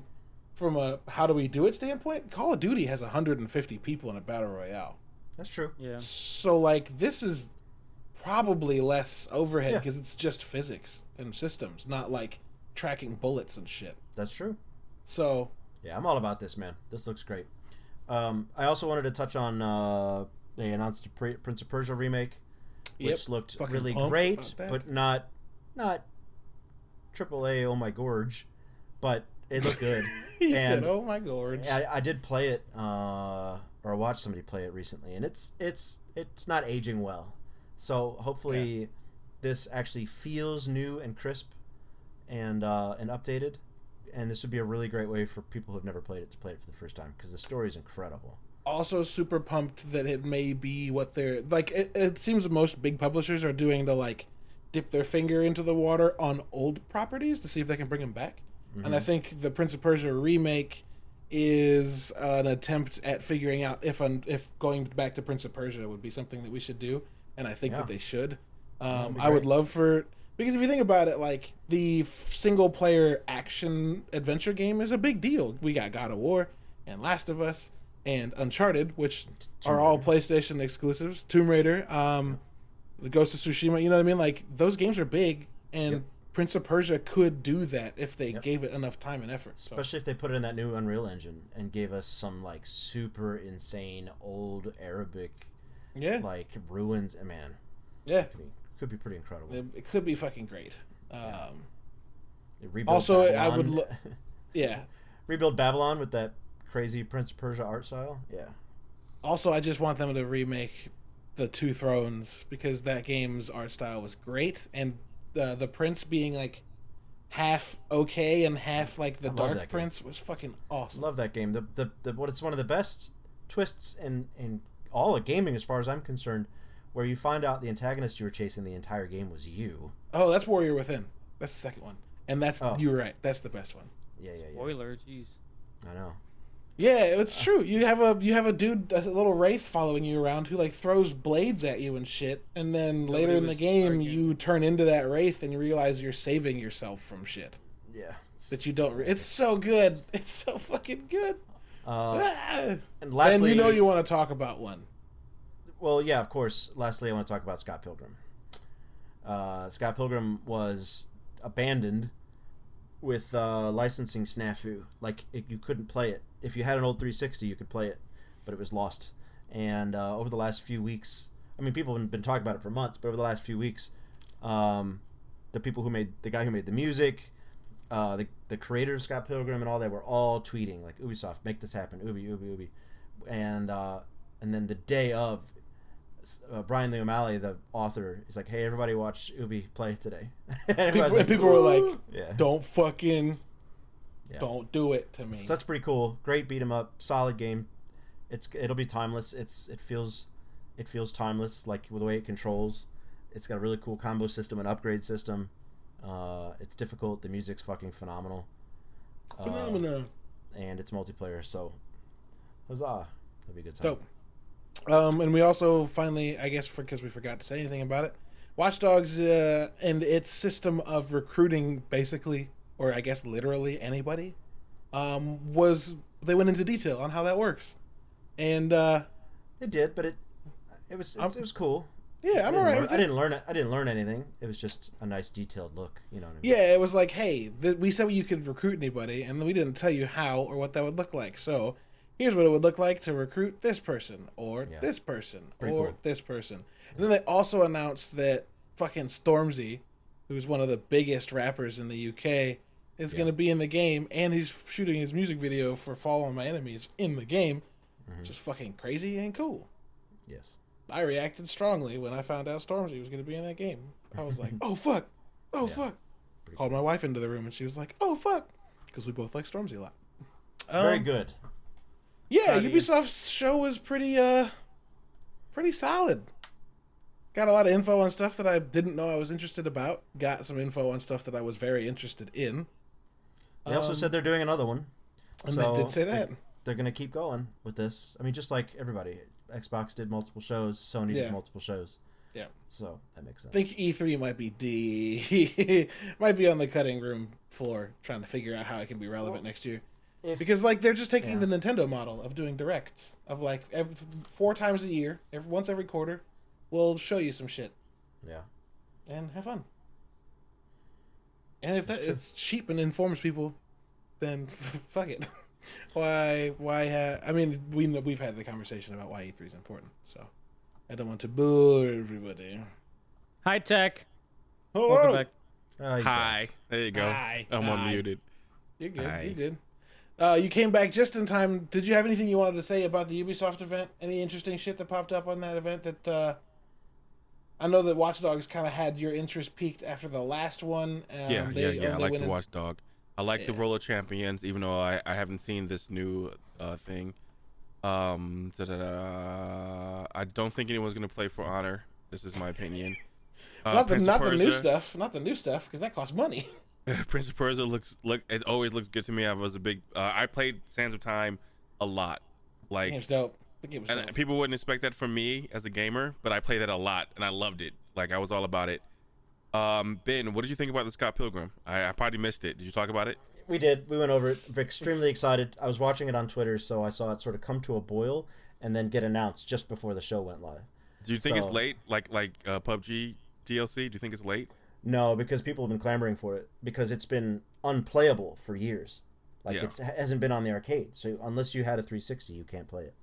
from a how do we do it standpoint call of duty has 150 people in a battle royale That's true. Yeah. so like this is probably less overhead Yeah. because it's just physics and systems not like tracking bullets and shit That's true. so Yeah, I'm all about this, man. This looks great. Um, I also wanted to touch on uh, they announced a Pre- Prince of Persia remake, which Yep. looked Fucking really great, but not not triple A. Oh my gorge, but it looked good. he said oh my gorge I, I did play it, uh, or watched somebody play it recently, and it's it's it's not aging well. So hopefully, this actually feels new and crisp, and uh, and updated, and this would be a really great way for people who have never played it to play it for the first time because the story is incredible. also super pumped that it may be what they're like it, it seems most big publishers are doing the like dip their finger into the water on old properties to see if they can bring them back and i think the prince of persia remake is an attempt at figuring out if un, if going back to prince of persia would be something that we should do and i think Yeah. that they should. Um, i would love for because if you think about it like the single player action adventure game is a big deal. We got god of war and last of us and uncharted which are all playstation exclusives. Tomb raider um, the ghost of tsushima you know what i mean? Like those games are big and Yep. Prince of persia could do that if they Yep. gave it enough time and effort so, Especially if they put it in that new Unreal Engine and gave us some like super insane old Arabic yeah like ruins. and Man, yeah could be, could be pretty incredible. it, it could be fucking great um, They rebuilt Also, I would Babylon- lo- yeah rebuild Babylon with that crazy Prince of Persia art style. Yeah. Also, I just want them to remake the Two Thrones because that game's art style was great, and the the prince being like half okay and half like the I love that dark game. prince was fucking awesome. Love that game. The, the the what it's one of the best twists in in all of gaming as far as I'm concerned, where you find out the antagonist you were chasing the entire game was you. Oh, that's Warrior Within. That's the second one, and that's Oh. you're right. That's the best one. Yeah, yeah, yeah. Spoiler. Jeez. I know. Yeah, it's true. You have a you have a dude, a little wraith following you around who like throws blades at you and shit, and then later in the game arguing. you turn into that wraith and you realize you're saving yourself from shit Yeah. that you don't. Re- it's so good. It's so fucking good. Uh, Ah. and and lastly, you know you want to talk about one. Well, yeah, of course. Lastly, I want to talk about Scott Pilgrim. Uh, Scott Pilgrim was abandoned with uh, licensing snafu. Like it, you couldn't play it. If you had an old 360, you could play it, but it was lost. And uh, over the last few weeks, I mean, people have been talking about it for months, but over the last few weeks, um, the people who made the guy who made the music, uh, the the creator of Scott Pilgrim, and all that were all tweeting like Ubisoft, make this happen, Ubi, Ubi, Ubi, and uh, and then the day of, uh, Brian Lee O'Malley, the author, is like, "Hey, everybody, watch Ubi play today." and People, like, and people were like, "Yeah." "Don't fucking, Yeah. don't do it to me." So that's pretty cool. Great beat 'em up, solid game. It's it'll be timeless. It's it feels it feels timeless like with the way it controls. It's got a really cool combo system and upgrade system. Uh, it's difficult. The music's fucking phenomenal. Uh, Phenomena. and it's multiplayer. So, huzzah! That'd be a good time. Dope. Um, and we also finally, I guess, because we forgot to say anything about it, Watch Dogs uh, and its system of recruiting, basically, or I guess literally anybody, um, was they went into detail on how that works, and uh, It did, but it it was it was, it was cool. yeah, I'm alright I didn't learn. I didn't learn anything. It was just a nice detailed look. You know what I mean? Yeah, it was like, hey, th- we said you could recruit anybody, and we didn't tell you how or what that would look like. So here's what it would look like to recruit this person, or Yeah. this person, Pretty or cool. this person. And then they also announced that fucking Stormzy, who's one of the biggest rappers in the UK, is Yeah. going to be in the game, and he's shooting his music video for "Following My Enemies" in the game, Mm-hmm. which is fucking crazy and cool. Yes. I reacted strongly when I found out Stormzy was going to be in that game. I was like, "Oh fuck, oh Yeah. fuck!" Called my wife into the room, and she was like, "Oh fuck," because we both like Stormzy a lot. Very Um, good. Yeah, Proud of you. Ubisoft's show was pretty, uh, pretty solid. Got a lot of info on stuff that I didn't know I was interested about. Got some info on stuff that I was very interested in. They also Um, said they're doing another one. and So they did say that. They, are gonna keep going with this. I mean, just like everybody, Xbox did multiple shows, Sony Yeah. did multiple shows. Yeah. So that makes sense. I think E3 might be D might be on the cutting room floor trying to figure out how it can be relevant next year. If- Because like they're just taking Yeah. the Nintendo model of doing directs of like every, four times a year, every, once every quarter, we'll show you some shit yeah. and have fun. And if that That's it's cheap and informs people, then fuck it. why why ha- I mean we know, we've had the conversation about why E3 is important, so I don't want to bore everybody. Hi tech. Welcome back. Oh, you Hi. There you go. Hi. I'm Hi. unmuted. You're good. Hi. You're good. Uh, you came back just in time. Did you have anything you wanted to say about the Ubisoft event? Any interesting shit that popped up on that event that uh, I know that Watch Dogs kind of had your interest peaked after the last one. Um, yeah, they yeah, yeah. I like the in- Watchdog. I like the Yeah. Roller Champions, even though I, I haven't seen this new uh, thing. Um. I don't think anyone's gonna play for Honor. This is my opinion. Uh, Not the Prince not the new stuff. Not the new stuff because that costs money. Prince of Persia looks look it always looks good to me. I was a big uh, I played Sands of Time a lot. Like Game's dope. The game was and dope. people wouldn't expect that from me as a gamer, but I played that a lot and I loved it. Like I was all about it. Um, Ben, what did you think about the Scott Pilgrim? I, I probably missed it. Did you talk about it? We did. We went over it. I'm extremely excited. I was watching it on Twitter, so I saw it sort of come to a boil and then get announced just before the show went live. Do you think it's late, like like uh, PUBG DLC? Do you think it's late? No, because people have been clamoring for it because it's been unplayable for years. Like Yeah. it's, it hasn't been on the arcade, so unless you had a 360, you can't play it.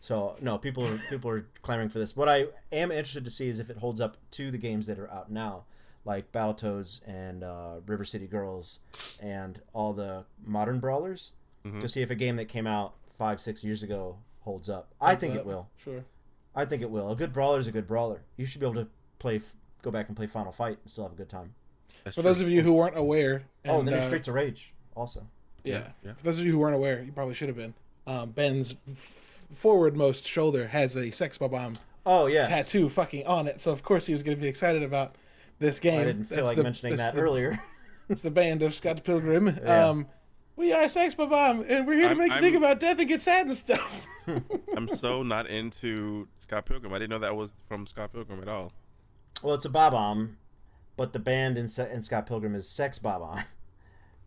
So no, people are people are clamoring for this. What I am interested to see is if it holds up to the games that are out now, like Battletoads and uh, River City Girls, and all the modern brawlers. Mm-hmm. To see if a game that came out five six years ago holds up. I think Up. it will. Sure. I think it will. A good brawler is a good brawler. You should be able to play, f- go back and play Final Fight and still have a good time. That's For true. those of you who weren't aware, oh, and, then there's uh, Streets of Rage also. Yeah. yeah. For those of you who weren't aware, you probably should have been. Um, Ben's f- forwardmost shoulder has a sex bomb Oh yes. tattoo fucking on it, so of course he was going to be excited about this game. I didn't feel That's like the- mentioning that the- earlier. It's the band of Scott Pilgrim. Yeah. Um, We are Sex Bomb, and we're here to I'm- make you I'm- think about death and get sad and stuff. I'm so not into Scott Pilgrim. I didn't know that was from Scott Pilgrim at all. Well, it's a Bob-omb, but the band in, in Scott Pilgrim is Sex Bob-omb.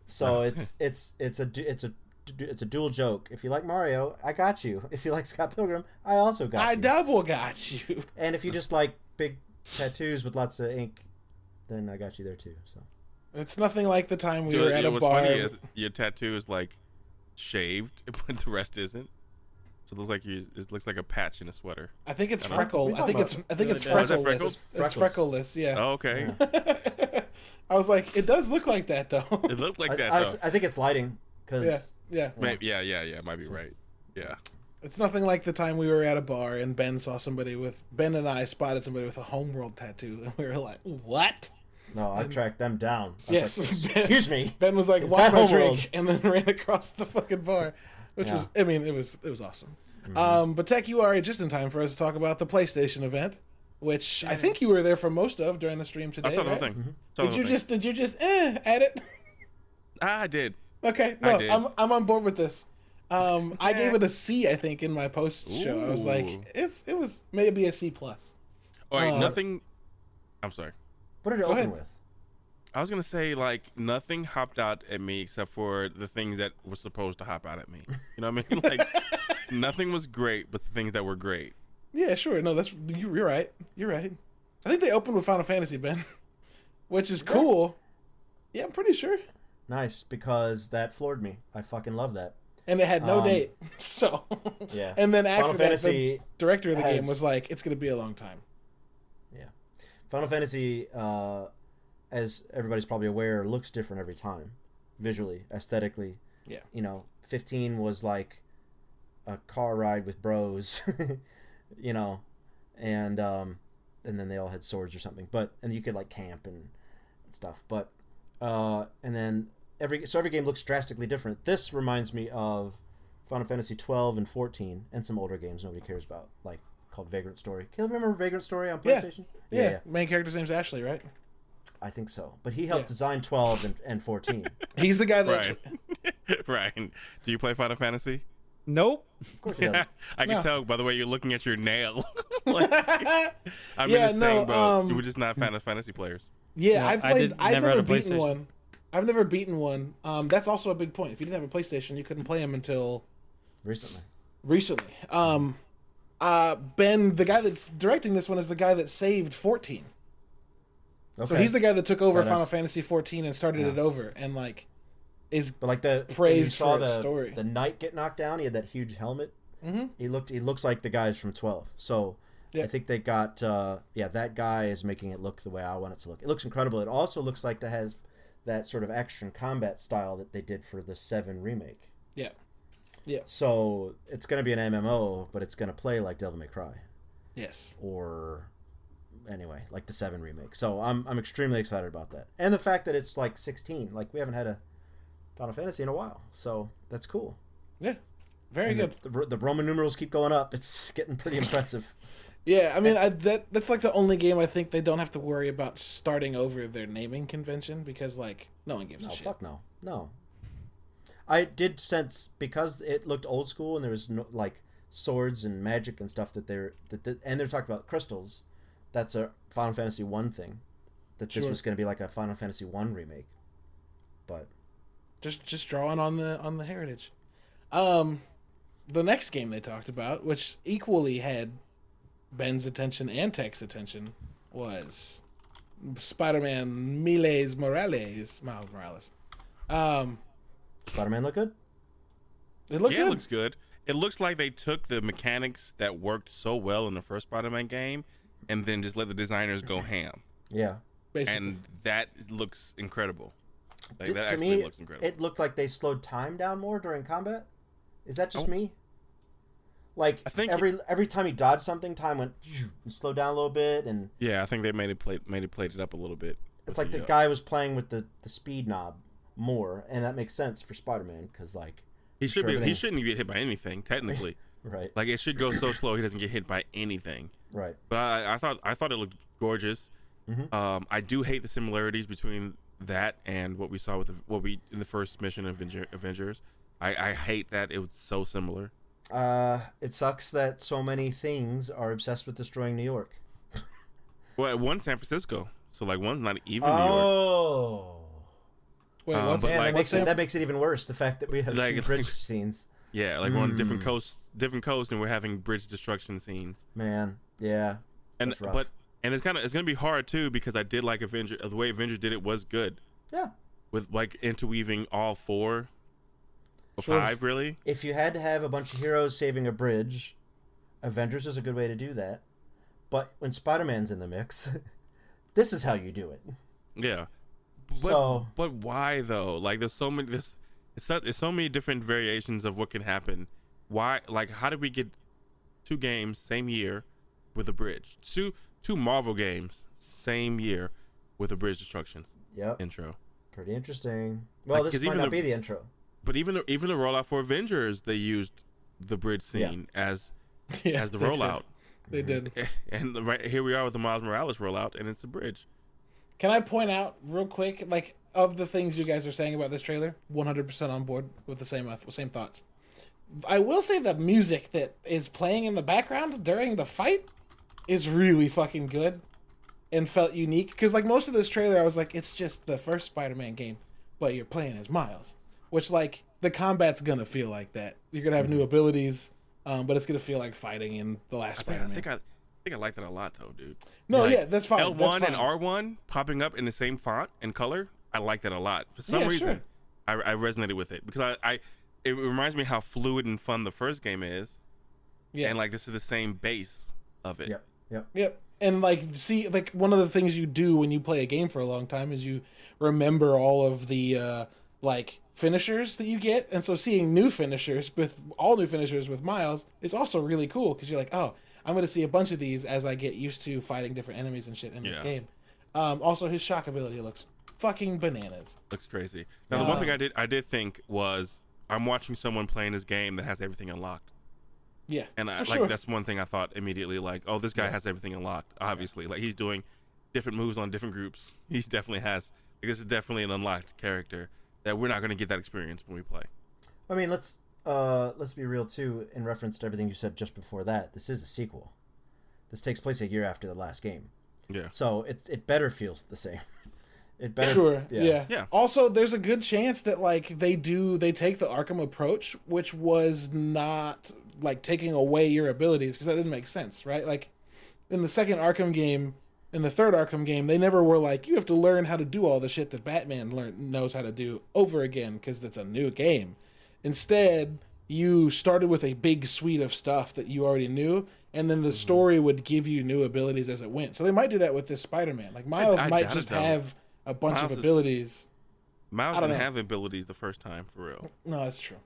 So it's it's it's a it's a du- it's a dual joke. If you like Mario, I got you. If you like Scott Pilgrim, I also got I you. I double got you. And if you just like big tattoos with lots of ink, then I got you there too. So It's nothing like the time we So, were you at know, a what's bar. funny is your tattoo is like shaved, but the rest isn't. So it looks like you. It looks like a patch in a sweater. I think it's I freckle. I think it's I think it's Oh, is freckleless. freckles? It's freckleless. Yeah. Oh, okay. I was like, it does look like that though. It looks like I, that I, though. I think it's lighting because yeah, yeah. Maybe, yeah, yeah, yeah. Might be right. Yeah. It's nothing like the time we were at a bar and Ben saw somebody with Ben and I spotted somebody with a homeworld tattoo, and we were like, "What?" no, I tracked them down. I Yes, like, Ben- excuse me. Ben was like, Is "Watch my Homeworld? drink," and then ran across the fucking bar, which was, I mean, it was it was awesome. Um, but Tech, you are just in time for us to talk about the PlayStation event, which I think you were there for most of during the stream today. I saw the whole right? thing. Saw the Did whole you thing. just did you just eh, at it? Ah, I did. Okay, no. I'm I'm on board with this. Um, I gave it a C, I think, in my post show. I was like, Ooh. it's it was maybe a C plus. All right, Uh, nothing. I'm sorry. What did it Go open ahead. with? I was gonna say like nothing hopped out at me except for the things that were supposed to hop out at me. You know what I mean? Like nothing was great, but the things that were great. Yeah, sure. No, that's you- you're right. You're right. I think they opened with Final Fantasy, Ben, which is cool. Yeah, I'm pretty sure. Nice, because that floored me. I fucking love that. And it had no Um, date, so Yeah. And then after Final that, Fantasy the director of the game was like, "It's gonna be a long time." Yeah. Final Fantasy, uh, as everybody's probably aware, looks different every time, visually, aesthetically. Yeah. You know, 15 was like a car ride with bros, you know, and um, and then they all had swords or something. But and you could like camp and, and stuff. But uh, and then every so every game looks drastically different. This reminds me of Final Fantasy 12 and 14 and some older games nobody cares about, like called Vagrant Story. Can you remember Vagrant Story on Yeah. PlayStation? Yeah, yeah. main character's name's Ashley, right? I think so. But he helped Yeah. design 12 and, and 14. He's the guy that. Right. Ryan, do you play Final Fantasy? Nope. Of course he does. I can No. tell by the way you're looking at your nail. like, I'm Yeah, in the same no, boat. um, We're just not Final Fantasy players. Yeah, I've I played. did- I've never never, beaten one. I've never beaten one. Um, that's also a big point. If you didn't have a PlayStation, you couldn't play them until Recently. recently. Um, uh, Ben, the guy that's directing this one, is the guy that saved 14. Okay. So he's the guy that took over. Final Fantasy 14 and started Yeah. it over, and like, is But like the praise saw for the, story. The knight get knocked down. He had that huge helmet. Mhm. He looked. He looks like the guys from 12. So Yeah. I think they got. Uh, yeah, that guy is making it look the way I want it to look. It looks incredible. It also looks like it has that sort of action combat style that they did for the Seven remake. yeah, yeah, So it's going to be an MMO, but it's going to play like Devil May Cry. yes, or anyway, like the seven remake. So I'm I'm extremely excited about that, and the fact that it's like 16. Like we haven't had a Final Fantasy in a while, so that's cool. yeah, very And good. The, the, the Roman numerals keep going up. It's getting pretty impressive. Yeah, I mean, I, that that's like the only game I think they don't have to worry about starting over their naming convention because like no one gives No, a shit. fuck no, no. I did sense because it looked old school and there was no like swords and magic and stuff that they're that, that and they're talking about crystals. That's a Final Fantasy one thing. That this Sure. was going to be like a Final Fantasy one remake, but just just drawing on the on the heritage. Um, the next game they talked about, which equally had Ben's attention and Tech's attention, was Spider-Man Miles Morales. Miles Morales. Um, Spider Man look good. it looked yeah, it looks good. It looks like they took the mechanics that worked so well in the first Spider-Man game, and then just let the designers go ham, Yeah. basically. and that looks incredible. Like, D- that to actually me, looks incredible. it looked like they slowed time down more during combat. Is that just Oh. me? Like I think every every time he dodged something, time went and slowed down a little bit, and yeah, I think they made it play, made it played it up a little bit. it's like the uh, guy was playing with the, the speed knob more, and that makes sense for Spider Man because like He should sure be. He shouldn't get hit by anything technically. right like it should go so slow he doesn't get hit by anything. right But I, I thought I thought it looked gorgeous. Mm-hmm. Um, I do hate the similarities between that and what we saw with the, what we in the first mission of Avenger, Avengers. I, I hate that it was so similar. Uh, it sucks that so many things are obsessed with destroying New York. Well, one San Francisco, so like one's not even New York. Oh. Wait, Um, what's Yeah, like- that makes it that makes it even worse. The fact that we have Like- two bridge scenes. Yeah, like we're on different Mm. coasts, different coasts, and we're having bridge destruction scenes. Man, yeah. And but and it's kind of it's gonna be hard too because I did like Avenger. The way Avengers did it was good Yeah. with like interweaving all four five really. If you had to have a bunch of heroes saving a bridge, Avengers is a good way to do that. But when Spider-Man's in the mix, this is how you do it. Yeah. But, So- but why though? Like there's so many this it's so, it's so many different variations of what can happen. Why like how did we get two games same year with a bridge? Two two Marvel games same year with a bridge destruction Yep. intro. Pretty interesting. Well, Like, this might not the- be the intro. But even the, even the rollout for Avengers, they used the bridge scene as yeah, as the they did. rollout. They did. And the- right here we are with the Miles Morales rollout, and it's a bridge. Can I point out real quick, like of the things you guys are saying about this trailer, 100% on board with the same uh, same thoughts. I will say the music that is playing in the background during the fight is really fucking good and felt unique because like most of this trailer I was like it's just the first Spider-Man game but you're playing as Miles which like the combat's gonna feel like that you're gonna have new abilities um, but it's gonna feel like fighting in the last I think, I Spider-Man think I, I think I like that a lot though, dude. no Like, yeah that's fine L one and R one popping up in the same font and color. I like that a lot. For some Yeah, reason, I, I resonated with it because I, I it reminds me how fluid and fun the first game is, yeah and like this is the same base of it. Yep. Yep. Yep. And like see like one of the things you do when you play a game for a long time is you remember all of the uh like finishers that you get. And so seeing new finishers with all new finishers with Miles is also really cool because you're like, "Oh, I'm going to see a bunch of these as I get used to fighting different enemies and shit in this Yeah. game." Um also his shock ability looks fucking bananas. Looks crazy. Now the one thing I did I did think was I'm watching someone playing this game that has everything unlocked. Yeah. And I, like sure. that's one thing I thought immediately. Like, oh, this guy has everything unlocked. Obviously, like he's doing different moves on different groups. He definitely has. Like, this is definitely an unlocked character that we're not going to get that experience when we play. I mean, let's uh let's be real too. In reference to everything you said just before that, this is a sequel. This takes place a year after the last game, Yeah. so it it better feels the same. It better. Sure. Yeah. Yeah. Also, there's a good chance that like they do they take the Arkham approach, which was not like taking away your abilities because that didn't make sense, right? Like in the second Arkham game, in the third Arkham game, they never were like you have to learn how to do all the shit that Batman learn knows how to do over again because it's a new game. Instead, you started with a big suite of stuff that you already knew, and then the mm-hmm. story would give you new abilities as it went. So they might do that with this Spider-Man. Like Miles I might just have a bunch Miles of is- abilities. Miles don't didn't know. have abilities the first time for real. No, that's true.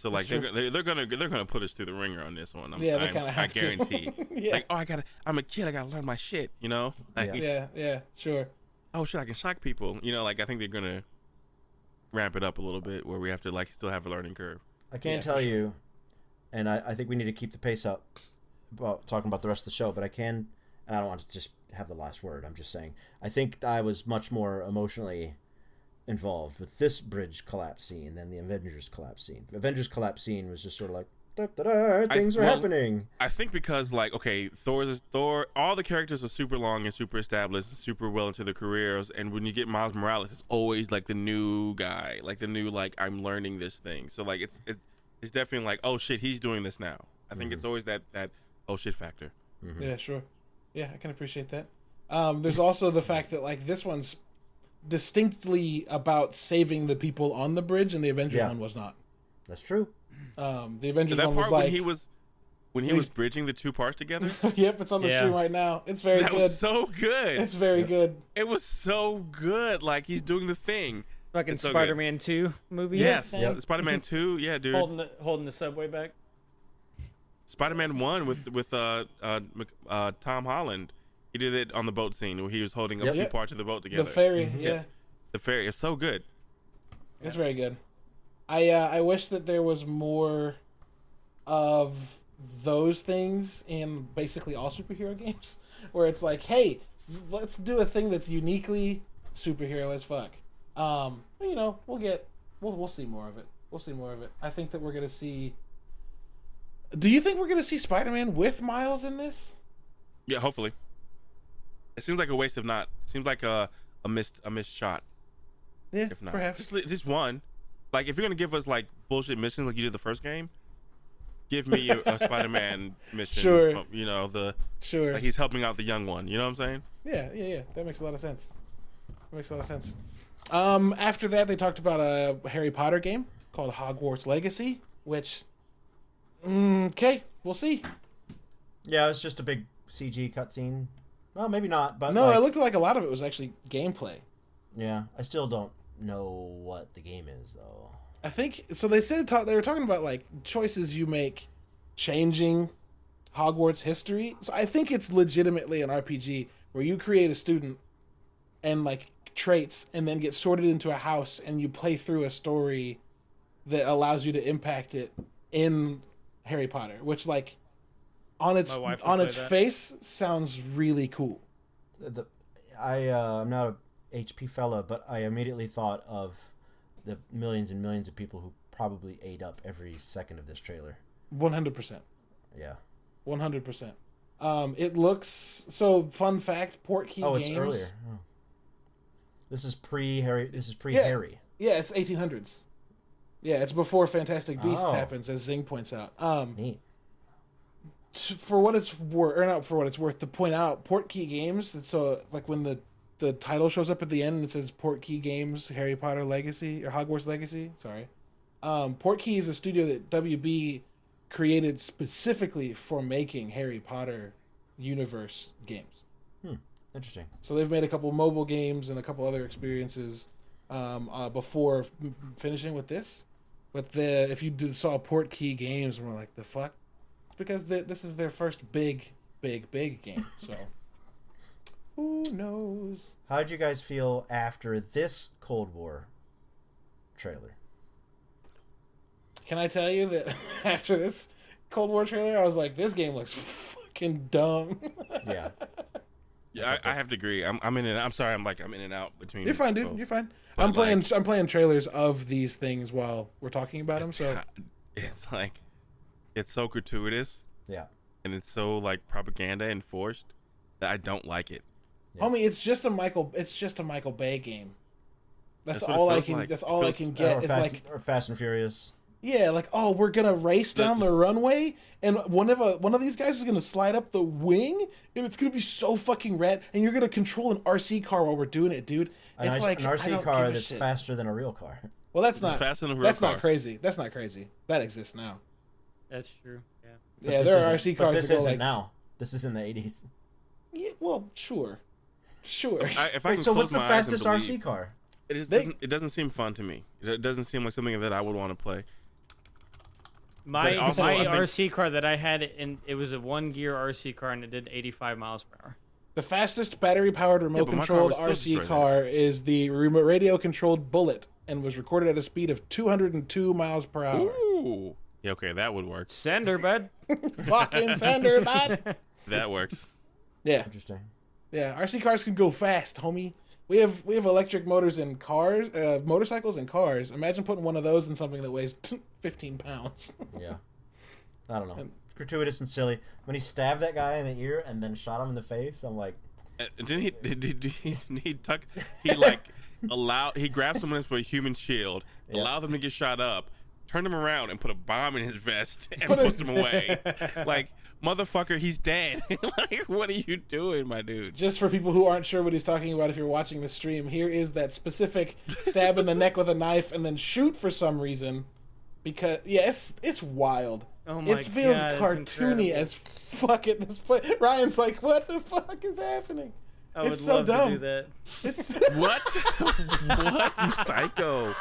So like they're, they're they're gonna they're gonna put us through the ringer on this one. I'm, Yeah, they kinda I have to. guarantee. Yeah. Like oh I gotta I'm a kid I gotta learn my shit. You know. Like, Yeah. Yeah, yeah, sure. oh shit, I can shock people. You know, like I think they're gonna ramp it up a little bit where we have to like still have a learning curve. I can't Yeah, for tell you, and I, I think we need to keep the pace up about talking about the rest of the show. But I can, and I don't want to just have the last word. I'm just saying I think I was much more emotionally involved with this bridge collapse scene than the Avengers collapse scene. Avengers collapse scene was just sort of like da, da, da, things are well, happening. I think because like okay, Thor's is Thor. All the characters are super long and super established, super well into their careers. And when you get Miles Morales, it's always like the new guy, like the new like I'm learning this thing. So like it's it's it's definitely like oh shit, he's doing this now. I think it's always that that oh shit factor. Yeah, sure. Yeah, I can appreciate that. Um, there's also the fact that like this one's distinctly about saving the people on the bridge, and the Avengers Yeah. one was not. That's true. Um, the Avengers that one was like, when he was when he was bridging the two parts together. yep, it's on the Yeah. screen right now. It's very that good. was so good. it's very good. it was so good. Like he's doing the thing. Fucking so. Spider-Man 2 movie. Yes, thing. Yep. Spider-Man Two. Yeah, dude. Holding the, holding the subway back. Spider-Man One with with uh, uh uh Tom Holland. He did it on the boat scene where he was holding up Yep. two Yep. parts of the boat together. The ferry, Mm-hmm. yeah, Yes. The ferry is so good. it's very good. I uh, I wish that there was more of those things in basically all superhero games, where it's like, hey, let's do a thing that's uniquely superhero as fuck. Um, but, you know, we'll get we'll we'll see more of it. We'll see more of it. I think that we're gonna see. Do you think we're gonna see Spider-Man with Miles in this? Yeah, hopefully. It seems like a waste of not. It seems like a a missed a missed shot. Yeah, If not, perhaps. just just one. Like if you're gonna give us like bullshit missions like you did the first game, give me a, a Spider-Man mission. Sure. um, You know the Sure. like he's helping out the young one. You know what I'm saying? Yeah, yeah, yeah. That makes a lot of sense. That makes a lot of sense. Um, after that, they talked about a Harry Potter game called Hogwarts Legacy, which, mm, okay, we'll see. Yeah, it's just a big CG cutscene. Well, maybe not, but No, like, it looked like a lot of it was actually gameplay. Yeah, I still don't know what the game is though. I think so. They said talk, they were talking about like choices you make, changing Hogwarts history. So I think it's legitimately an RPG where you create a student and like traits, and then get sorted into a house, and you play through a story that allows you to impact it in Harry Potter, which like on its My wife would on its that. face sounds really cool. The, I uh, I'm not a HP fella, but I immediately thought of the millions and millions of people who probably ate up every second of this trailer. One hundred percent. Yeah. One hundred percent. Um, it looks so. Fun fact: Portkey Oh, Games. it's earlier. Oh. This is pre Harry. This is pre Yeah. Harry. Yeah, it's eighteen hundreds. Yeah, it's before Fantastic Beasts Oh. happens, as Zing points out. Um, Neat. For what it's worth, or not for what it's worth, to point out, Portkey Games. That's so like when the the title shows up at the end and it says Portkey Games, Harry Potter Legacy or Hogwarts Legacy. Sorry, um, Portkey is a studio that WB created specifically for making Harry Potter universe games. Hmm. Interesting. So they've made a couple mobile games and a couple other experiences um, uh, before f- finishing with this. But the if you did, saw Portkey Games, and we're like, the fuck, because the, this is their first big, big, big game. So who knows? How'd you guys feel after this Cold War trailer? Can I tell you that after this Cold War trailer, I was like, this game looks fucking dumb. Yeah. Yeah, I, I have to agree. I'm I'm in and I'm sorry. I'm like I'm in and out between. You're fine, dude. both. You're fine. But, I'm playing. like- I'm playing trailers of these things while we're talking about them. So it's like it's so gratuitous Yeah. and it's so like propaganda and forced that I don't like it. Yeah. Homie, it's just a Michael. It's just a Michael Bay game. That's, That's all I can. like. That's It all I feels- can Or get. It's Fast, like or Fast and Furious. yeah, like oh, we're gonna race down the runway, and one of a, one of these guys is gonna slide up the wing, and it's gonna be so fucking rad, and you're gonna control an RC car while we're doing it, dude. It's R- like an RC car that's shit. faster than a real car. Well, that's It's not. faster than a real that's car. not crazy. That's not crazy. That exists now. That's true. Yeah. But yeah, this there are isn't- RC But cars this isn't like. now. This is in the 80s. Yeah, well, sure, sure. I, if I Wait, so what's the my eyes and fastest RC car? It just They- doesn't. It doesn't seem fun to me. It it doesn't seem like something that I would want to play. My also, my think- RC car that I had, and it was a one gear RC car, and it did 85 miles per hour. The fastest battery powered remote but my car controlled was RC destroyed. car is the remote radio controlled Bullet and was recorded at a speed of 202 miles per hour. Ooh. Yeah. Okay, that would work. Sender bud. Fucking Sander, bud. That works. Yeah, Interesting. yeah. RC cars can go fast, homie. We have we have electric motors in cars, uh, motorcycles and cars. Imagine putting one of those in something that weighs 15 pounds. Yeah. I don't know. Gratuitous and silly. When he stabbed that guy in the ear and then shot him in the face, I'm like, Uh, Didn't he? Did, did, did he, he tuck? He like allowed. He grabbed someone for a human shield, Yeah. allowed them to get shot up, turned him around, and put a bomb in his vest and Put a- pushed him away. like motherfucker, he's dead. like what are you doing, my dude? Just for people who aren't sure what he's talking about, if you're watching the stream, here is that specific stab in the neck with a knife and then shoot for some reason. Because yeah, it's it's wild. Oh my it feels God, it's cartoony as fuck at this point. Ryan's like, what the fuck is happening? I would It's so love dumb. to do that. It's What? what? You psycho?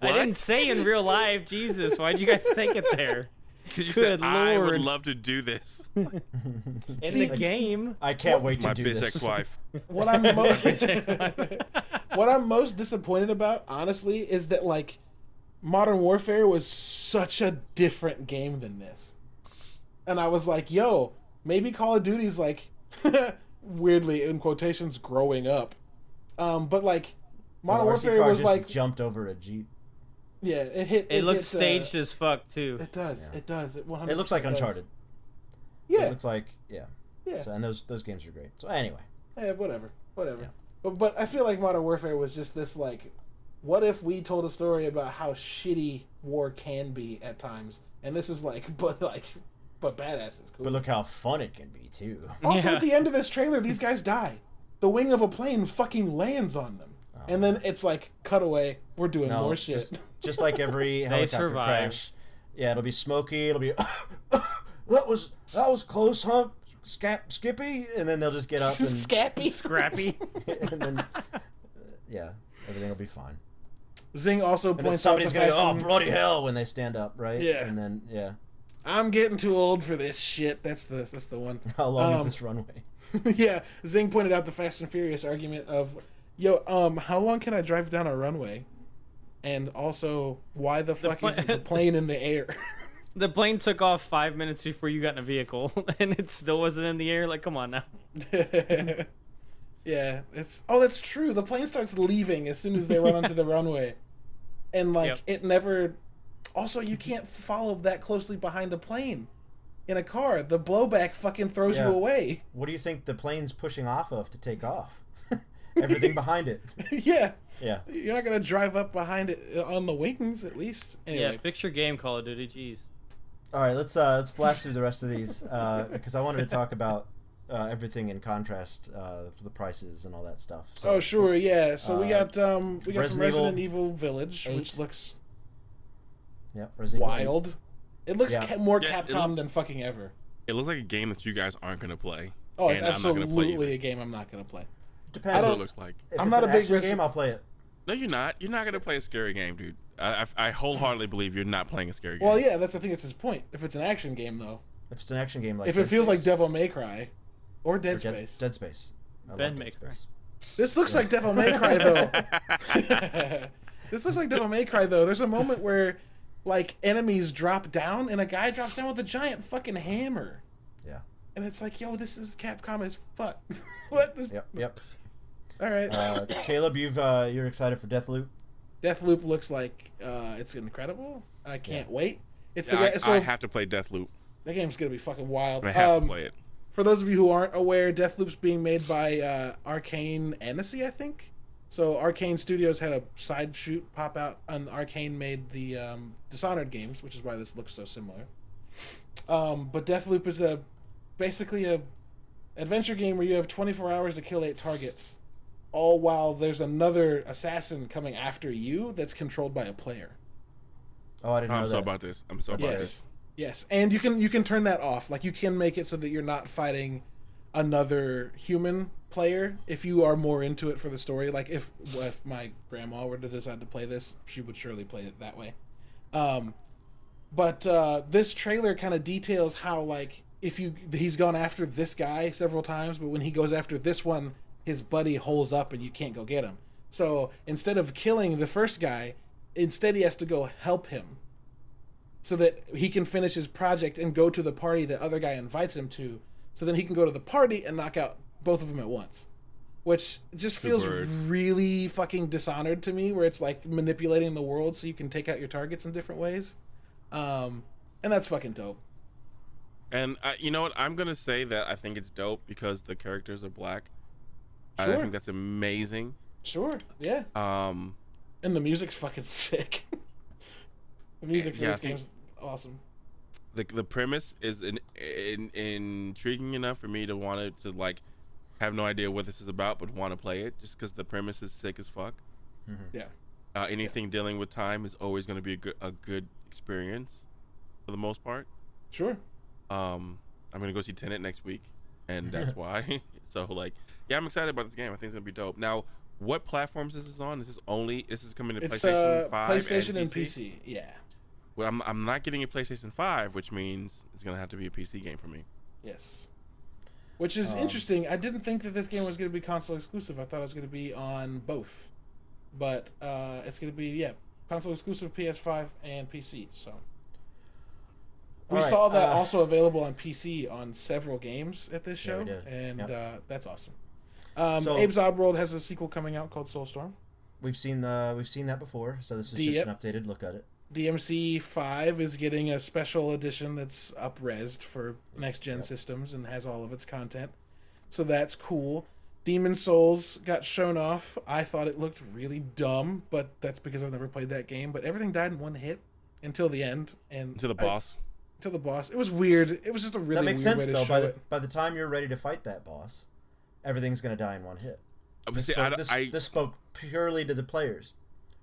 I didn't say in real life. Jesus, why'd you guys take it there? Because you Good said I would love to do this. In See- the game. I can't wait to My do bitch this. ex-wife. what I'm most what I'm most disappointed about, honestly, is that like Modern Warfare was such a different game than this. And I was like, yo, maybe Call of Duty's like weirdly in quotations growing up. Um, but like Modern The RC Warfare car was just like jumped over a jeep. yeah, it hit. It, looks hit, uh, staged as fuck too. It does. Yeah. It does. It 100 It looks like does. Uncharted. Yeah. It looks like yeah. yeah. So, and those those games are great. So anyway, Yeah, whatever, whatever. Yeah. But but I feel like Modern Warfare was just this like, what if we told a story about how shitty war can be at times, and this is like, but like, but badass is cool. but look how fun it can be too. also, Yeah. at the end of this trailer, these guys die. The wing of a plane fucking lands on them, and then it's like cutaway. We're doing No, more shit. just just like every helicopter survive. crash. Yeah, it'll be smoky. It'll be that was that was close, huh? Scap, Skippy, and then they'll just get up and Scappy. Scrappy. and then uh, yeah, everything will be fine. Zing also And then points out the somebody's gonna fact go, oh bloody hell when they stand up, right? Yeah. And then yeah, I'm getting too old for this shit. That's the that's the one. how long Um, is this runway? yeah, Zing pointed out the Fast and Furious argument of, yo, um, how long can I drive down a runway? And also, why the fuck pla- is the plane in the air? the plane took off five minutes before you got in a vehicle, and it still wasn't in the air. Like, come on now. yeah, it's oh, that's true. The plane starts leaving as soon as they run onto the runway, and like Yep. it never. Also, you can't follow that closely behind a plane in a car. The blowback fucking throws Yeah. you away. What do you think the plane's pushing off of to take off? Everything behind it. yeah, Yeah. you're not gonna drive up behind it uh, on the wings at least. Anyway, Yeah, fix your game, Call of Duty. Jeez. All right, let's uh, let's blast through the rest of these uh, because I wanted to talk about uh, everything in contrast, uh, the prices and all that stuff. So, Oh sure, yeah. So we Uh, got um we got some Resident Resident Evil Village, which looks Yeah, Resident Evil eight. wild. It looks Yeah. ca- more Yeah, Capcom look- than fucking ever. It looks like a game that you guys aren't gonna play. Oh, it's and I'm not gonna play absolutely a game I'm not gonna play. Depends. I what don't- it looks like. If I'm it's not an a big action Resi- game. I'll play it. No, you're not. You're not gonna play a scary game, dude. I, I, I wholeheartedly believe you're not playing a scary game. Well, yeah, that's I think that's his point. If it's an action game though, If it's an action game like if it Dead feels like Devil May Cry or or Dead Dead- Space, Dead Space. I Ben Dead May Cry. Space. this looks like Devil May Cry though. this looks like Devil May Cry though. There's a moment where like enemies drop down and a guy drops down with a giant fucking hammer. Yeah. And it's like, yo, this is Capcom as fuck. what? The... Yep. Yep. All right. Uh, Caleb, you've uh, you're excited for Deathloop. Deathloop looks like uh, it's incredible. I can't wait. It's Yeah, the I, guy. So I have to play Deathloop. that game's gonna be fucking wild. I have Um, to play it. For those of you who aren't aware, Deathloop's being made by uh, Arkane Annecy, I think. So Arkane Studios had a side shoot pop out, and Arkane made the um, Dishonored games, which is why this looks so similar. Um, but Deathloop is a basically a adventure game where you have 24 hours to kill eight targets, all while there's another assassin coming after you that's controlled by a player. Oh, I didn't know I'm that. so about this. I'm so about Yes. this. Yes, and you can you can turn that off. Like you can make it so that you're not fighting another human player if you are more into it for the story. Like if if my grandma were to decide to play this, she would surely play it that way. Um, but uh, this trailer kind of details how like if you he's gone after this guy several times, but when he goes after this one, his buddy holes up and you can't go get him. So instead of killing the first guy, instead he has to go help him so that he can finish his project and go to the party the other guy invites him to so then he can go to the party and knock out both of them at once which just feels really fucking dishonored to me where it's like manipulating the world so you can take out your targets in different ways um and that's fucking dope And uh, you know what? I'm gonna say that I think it's dope because the characters are black. I Sure. think that's amazing. sure yeah Um, and the music's fucking sick the music for Yeah, this game's awesome the the premise is in, in, intriguing enough for me to want it to like have no idea what this is about, but want to play it just because the premise is sick as fuck. yeah Uh, anything dealing with time is always going to be a good a good experience for the most part. sure Um, I'm gonna go see Tenet next week, and that's why. so like, yeah, I'm excited about this game. I think it's gonna be dope. Now, what platforms is this on? Is this only? This is coming to it's PlayStation uh Five playstation and and PC. pc yeah Well, I'm I'm not getting a PlayStation Five, which means it's gonna have to be a PC game for me. Yes. Which is Um, interesting. I didn't think that this game was going to be console exclusive. I thought it was going to be on both. But uh, it's going to be, yeah, console exclusive PS5 and PC. So. We All right, saw that uh, also available on PC on several games at this show. we did. And Yep. uh, that's awesome. Um, So- Abe's Oddworld has a sequel coming out called Soulstorm. we've seen the we've seen that before, so this is The- just an updated look at it. DMC five is getting a special edition that's upresed for next gen systems and has all of its content. So that's cool. Demon's Souls got shown off. I thought it looked really dumb, but that's because I've never played that game. But everything died in one hit until the end and To the I- boss. to the boss. It was weird. It was just a really that makes weird sense way though. By the by the time you're ready to fight that boss, everything's gonna die in one hit. This, see, spoke, I, this, I, this spoke purely to the players,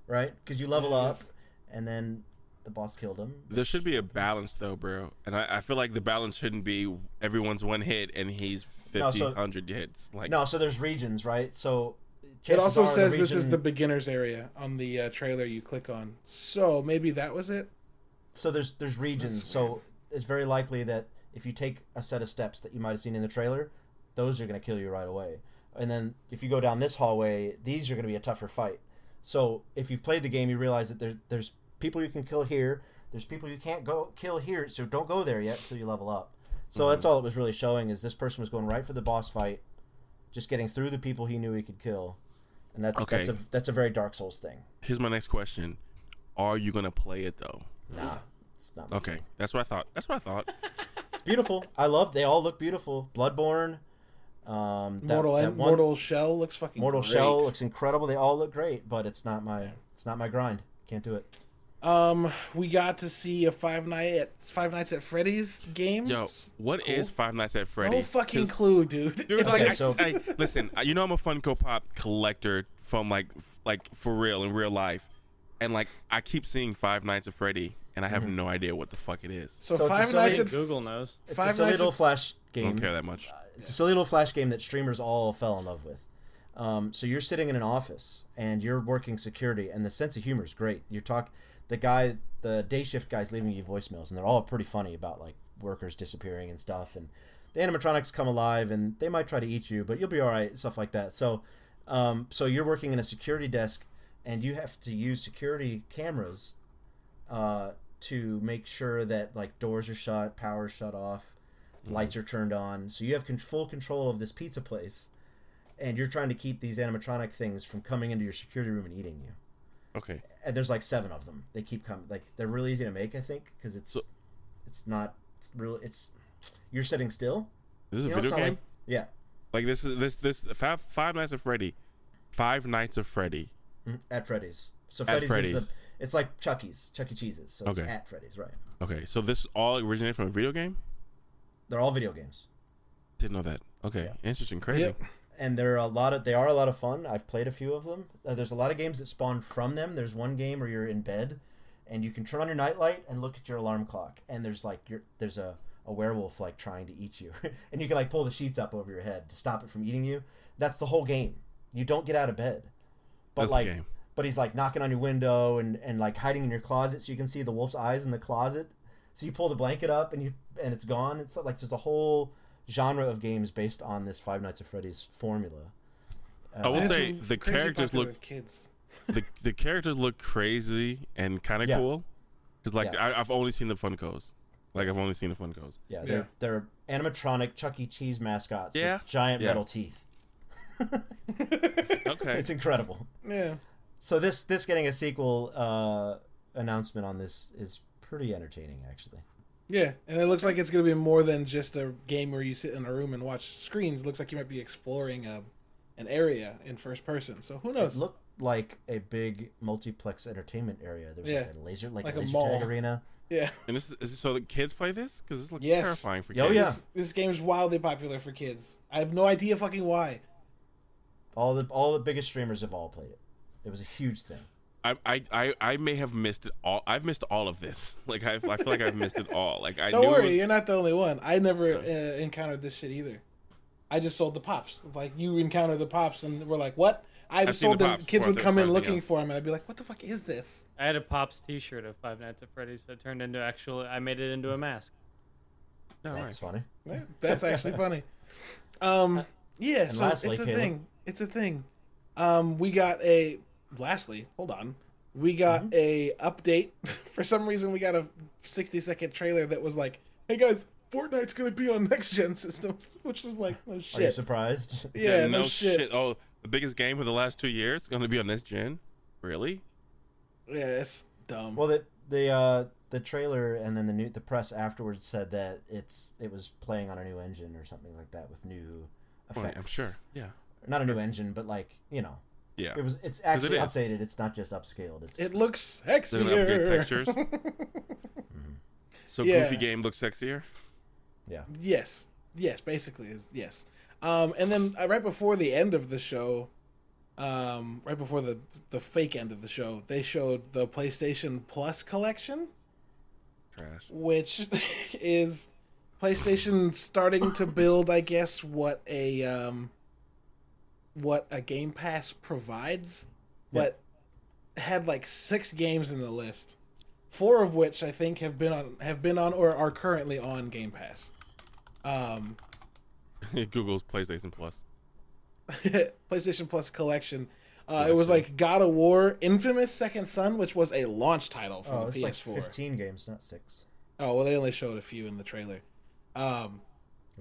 right? Because you level up, Yes. And then the boss killed him. there should be a balance though, bro. And I, I feel like the balance shouldn't be everyone's one hit and he's 50, No, so- 100 hits. Like No, so there's regions, right? So It chances also are says the this is the beginners area on the uh, trailer you click on. So maybe that was it. so there's there's regions. So it's very likely that if you take a set of steps that you might have seen in the trailer, those are going to kill you right away. And then if you go down this hallway, these are going to be a tougher fight. So if you've played the game, you realize that there's there's people you can kill here. There's people you can't go kill here. So don't go there yet until you level up. So that's mm-hmm. all it was really showing is this person was going right for the boss fight, just getting through the people he knew he could kill, and that's that's a that's a very Dark Souls thing. here's my next question: Are you gonna play it though? Nah, it's not. Okay, thing. that's what I thought. That's what I thought. It's beautiful. I love. They all look beautiful. Bloodborne, um, that- Mortal that and one- Mortal Shell looks fucking Mortal great. Shell looks incredible. They all look great, but it's not my it's not my grind. Can't do it. Um, we got to see a Five Night at Five Nights at Freddy's game. Yo, what is Cool. Five Nights at Freddy's? No fucking 'Cause- clue, dude. Dude, It's like, Okay, I, so- I- listen, you know I'm a Funko Pop collector from like, f- like for real in real life, and like I keep seeing Five Nights at Freddy, and I have Mm-hmm. no idea what the fuck it is. so, So it's a Five silly- Nights at Google knows. It's Five a silly Nights little at- flash I game. don't care that much. It's a silly little flash game that streamers all fell in love with. Um, so you're sitting in an office and you're working security, and the sense of humor is great. You're talk, the guy, the day shift guy's leaving you voicemails, and they're all pretty funny about like workers disappearing and stuff. And the animatronics come alive, and they might try to eat you, but you'll be all right, stuff like that. So, um, so you're working in a security desk, and you have to use security cameras uh, to make sure that like doors are shut, power's shut off, lights are turned on. So you have con- full control of this pizza place, and you're trying to keep these animatronic things from coming into your security room and eating you. Okay, And there's like seven of them. They keep coming. Like they're really easy to make, I think, because it's So- it's not it's real. It's you're sitting still. this is a know, video game. like- yeah, Like this is this this Five Five Nights at Freddy, Five Nights of Freddy. Mhm. at Freddy's. So At Freddy's, is the it's like Chucky's, Chuck E. Cheese's. So it's at Freddy's, right? Okay, so this all originated from a video game. They're all video games. Didn't know that. Okay, interesting, crazy. Yep. and they're a lot of they are a lot of fun. I've played a few of them. Uh, there's a lot of games that spawn from them. There's one game where you're in bed, and you can turn on your nightlight and look at your alarm clock, and there's like your there's a, a werewolf like trying to eat you, and you can like pull the sheets up over your head to stop it from eating you. That's the whole game. You don't get out of bed, but That's the like game. But he's like knocking on your window and and like hiding in your closet so you can see the wolf's eyes in the closet. So you pull the blanket up and you and it's gone. It's like there's a whole genre of games based on this Five Nights at Freddy's formula. Uh, I will say the characters look kids. the the characters look crazy and kind of Yeah. cool. Because like Yeah. I, I've only seen the Funkos. Like I've only seen the Funkos. Yeah, Yeah. they're they're animatronic Chuck E. Cheese mascots Yeah. with giant Yeah. metal teeth. Okay. It's incredible. Yeah. So this this getting a sequel uh, announcement on this is pretty entertaining actually. Yeah, and it looks like it's going to be more than just a game where you sit in a room and watch screens. It looks like you might be exploring a, an area in first person. So who knows? It knows? looked like a big multiplex entertainment area. There was Yeah. like a laser like, Like a a laser mall. tag arena. yeah. and this is, is this so the kids play this? Because this looks Yes. terrifying for kids. Oh, kids. yeah. This, this is wildly popular for kids. I have no idea fucking why. All the all the biggest streamers have all played it. It was a huge thing. I, I, I, I may have missed it all. I've missed all of this. Like I, I feel like I've missed it all. Like I Don't knew worry, was- you're not the only one. I never uh, encountered this shit either. I just sold the pops. Like you encounter the pops, and we're like, "What?" I I've sold the them. Pops Kids would come in looking else. for them, and I'd be like, "What the fuck is this?" I had a Pops T-shirt of Five Nights at Freddy's that turned into actual. I made it into a mask. All right. That's funny. Yeah, That's actually funny. Um, yeah. So lastly, it's a Caleb. thing. It's a thing. Um, we got a. Lastly, hold on. We got Mm-hmm. a update. For some reason, we got a 60 second trailer that was like, "Hey guys, Fortnite's gonna be on next gen systems," which was like, no Are you shit. surprised? Yeah, no, no shit. Oh, the biggest game of the last two years is going to be on this gen. Really? Yeah, it's dumb. Well, the the uh, the trailer and then the new the press afterwards said that it's it was playing on a new engine or something like that with new Well, effects. I'm sure. Yeah. Not a new engine, but like you know, Yeah. it was. It's actually is. updated. It's not just upscaled. It's it looks They're gonna upgrade textures. So Yeah. Goofy game looks sexier. yeah. Yes, yes, basically is yes. Um, and then uh, right before the end of the show, um, right before the the fake end of the show, they showed the PlayStation Plus collection, Trash. which is PlayStation starting to build, I guess, what a um, what a Game Pass provides, but had like six games in the list, four of which I think have been on have been on or are currently on Game Pass. Um, Google's PlayStation Plus. PlayStation Plus collection. Uh, it was like God of War, Infamous Second Son, which was a launch title for Oh, the it's like PS4. fifteen games, not six. Oh well, they only showed a few in the trailer. Um,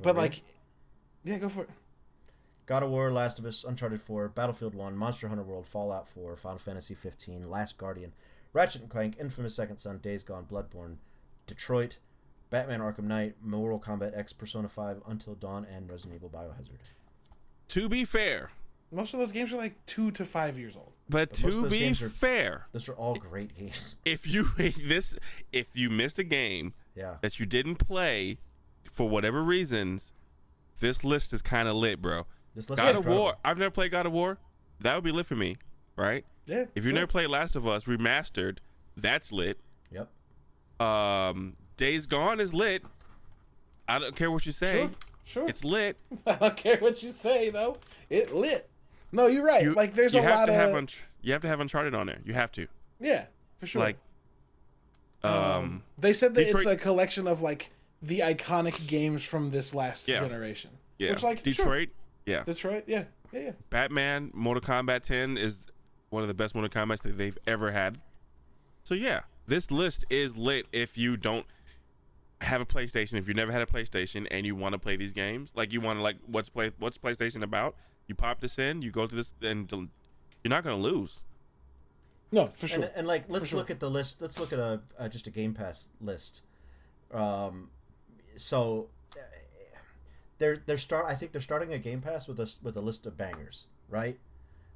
but like, yeah, go for it. God of War, Last of Us, Uncharted 4, Battlefield 1, Monster Hunter World, Fallout 4, Final Fantasy 15, Last Guardian, Ratchet and Clank, Infamous Second Son, Days Gone, Bloodborne, Detroit, Batman Arkham Knight, Mortal Kombat X, Persona 5, Until Dawn, and Resident Evil Biohazard. To be fair, Most of those games are like two to five years old. but, But to be games are- fair, Those are all great games. if you this if you missed a game Yeah. that you didn't play for whatever reasons, this list is kind of lit, bro. This list God of. War. I've never played God of War. That would be lit for me, right? Yeah. If you sure. never played Last of Us remastered, that's lit. Yep. Um, Days Gone is lit. I don't care what you say. Sure. Sure. It's lit. I don't care what you say though. It lit. No, you're right. You, like there's a have lot to of have you have to have Uncharted on there. You have to. yeah, for sure. Like, um, they said that it's a collection of like the iconic games from this last Yeah. generation. yeah, Which like sure. Detroit. Yeah, Detroit. Yeah. Yeah. Yeah. Batman, Mortal Kombat 10 is one of the best Mortal Kombat that they've ever had. So yeah, this list is lit if you don't have a PlayStation, if you never had a PlayStation and you want to play these games, like you want to like what's play what's PlayStation about? You pop this in, you go to this and you're not going to lose. No, for sure. And, and like, let's sure. look at the list. Let's look at a uh, just a Game Pass list. Um, so they're they're start. I think they're starting a Game Pass with a s- with a list of bangers, right?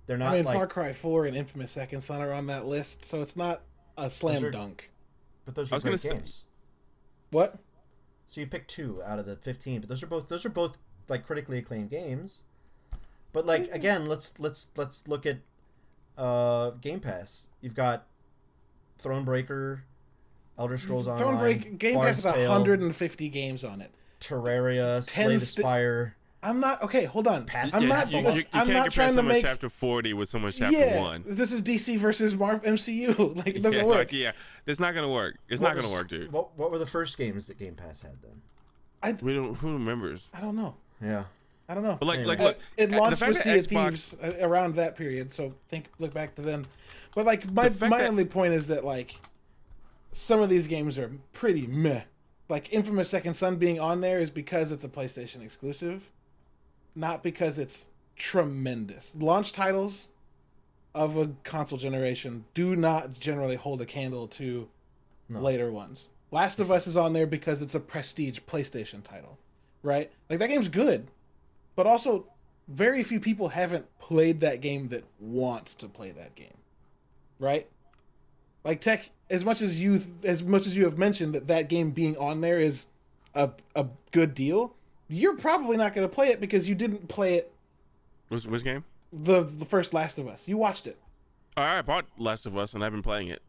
They're not I mean, like, Far Cry 4 and Infamous Second Son are on that list, so it's not a slam are- dunk. but those are was gonna great say- games. What? So you pick two out of the fifteen, but those are both those are both like critically acclaimed games. But like again, let's let's let's look at uh Game Pass. You've got Thronebreaker, Elder Scrolls Online, Thronebreak Game Bard's Pass has Tale, 150 games on it. Terraria, Slay the Spire. I'm not okay. Hold on. Path- I'm Yeah, not. you, you, you I'm can't not compare trying to someone's make. chapter 40 with someone's chapter yeah, 1. this is DC versus Marvel MCU. Like it doesn't yeah, work. Like, yeah, it's not going to work. It's not What going to work, dude. What what were the first games that Game Pass had then? I We don't who remembers? I don't know. Yeah. I don't know. But like, like, Uh, look, it launched fact with that Sea of Xbox- Thieves uh, around that period, so think look back to then. But like my The my that- only point is that like some of these games are pretty meh. Like Infamous Second Son being on there is because it's a PlayStation exclusive, not because it's tremendous. Launch titles of a console generation do not generally hold a candle to later ones. Last of Us is on there because it's a prestige PlayStation title, right? Like that game's good, but also very few people haven't played that game that want to play that game, right? Like Tech, as much as you as much as you have mentioned that that game being on there is a a good deal, you're probably not going to play it because you didn't play it Which, which game? the the first Last of Us. You watched it. All right, I bought Last of Us and I've been playing it.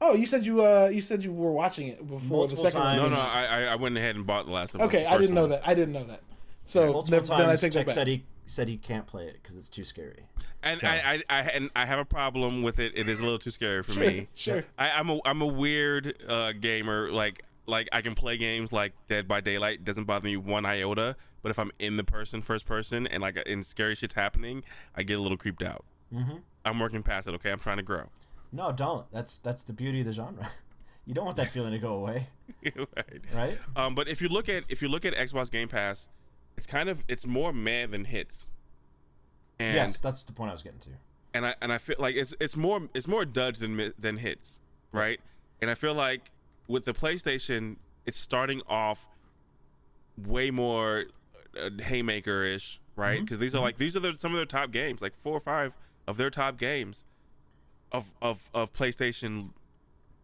Oh, you said you uh you said you were watching it before Multiple the second times. one. No, no, I, I I went ahead and bought the Last of Us. Okay, I didn't know one. that. I didn't know that. So Multiple then, then I times take that Tech back. said he said he can't play it because it's too scary. And So- I, I, I, and I have a problem with it. It is a little too scary for Sure, me. sure. I, I'm a, I'm a weird uh, gamer. Like, like I can play games like Dead by Daylight. Doesn't bother me one iota. But if I'm in the person, first person, and like and scary shit's happening, I get a little creeped out. Mm-hmm. I'm working past it. Okay, I'm trying to grow. No, don't. That's that's the beauty of the genre. You don't want that feeling to go away, right. right? Um, but if you look at if you look at Xbox Game Pass, it's kind of it's more meh than hits. And yes, that's the point I was getting to. and I and I feel like it's it's more it's more duds than than hits, right? And I feel like with the PlayStation, it's starting off way more uh, haymaker ish, right? Because these are like these are the, some of their top games, like four or five of their top games of of of PlayStation,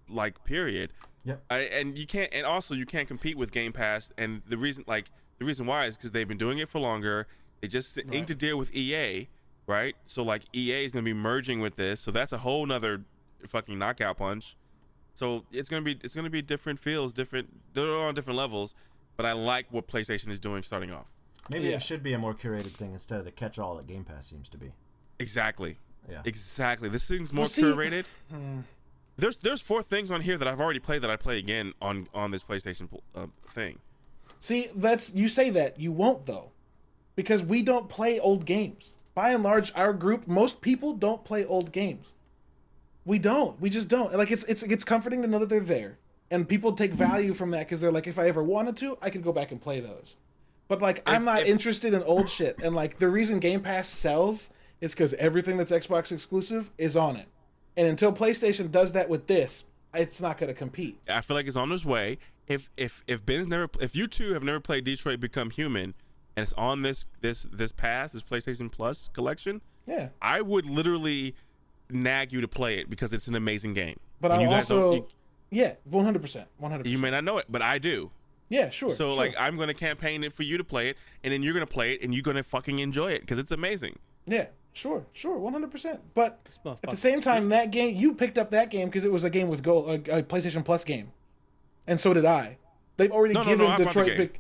like period. Yep. I, and you can't, and also you can't compete with Game Pass. And the reason, like, the reason why is because they've been doing it for longer. They just inked a deal with EA, right? So like EA is gonna be merging with this, so that's a whole nother fucking knockout punch. So it's gonna be it's gonna be different feels, different. They're all on different levels. But I like what PlayStation is doing starting off. Maybe Yeah. it should be a more curated thing instead of the catch-all that Game Pass seems to be. Exactly. Yeah. Exactly. This thing's more Well, see- curated. There's there's four things on here that I've already played that I play again on on this PlayStation uh, thing. See, that's you say that you won't though, because we don't play old games. By and large, our group, most people don't play old games. We don't. We just don't. Like it's it's it's comforting to know that they're there, and people take value from that because they're like, if I ever wanted to, I could go back and play those. But like, I'm not if- interested in old shit. And like, the reason Game Pass sells is because everything that's Xbox exclusive is on it. And until PlayStation does that with this, it's not going to compete. I feel like it's on its way. If if if Ben's never, if you two have never played Detroit Become Human, and it's on this this this pass, this PlayStation Plus collection, Yeah. I would literally nag you to play it because it's an amazing game. But And I you guys don't- also, you, yeah, 100%. 100%. you may not know it, but I do. Yeah, sure. So sure. like I'm gonna campaign it for you to play it, and then you're gonna play it, and you're gonna fucking enjoy it because it's amazing. yeah, sure, sure, one hundred percent. But at the same time, that game you picked up that game because it was a game with gold, a, a PlayStation Plus game, and so did I. They've already No, no, given no, the Detroit. Big...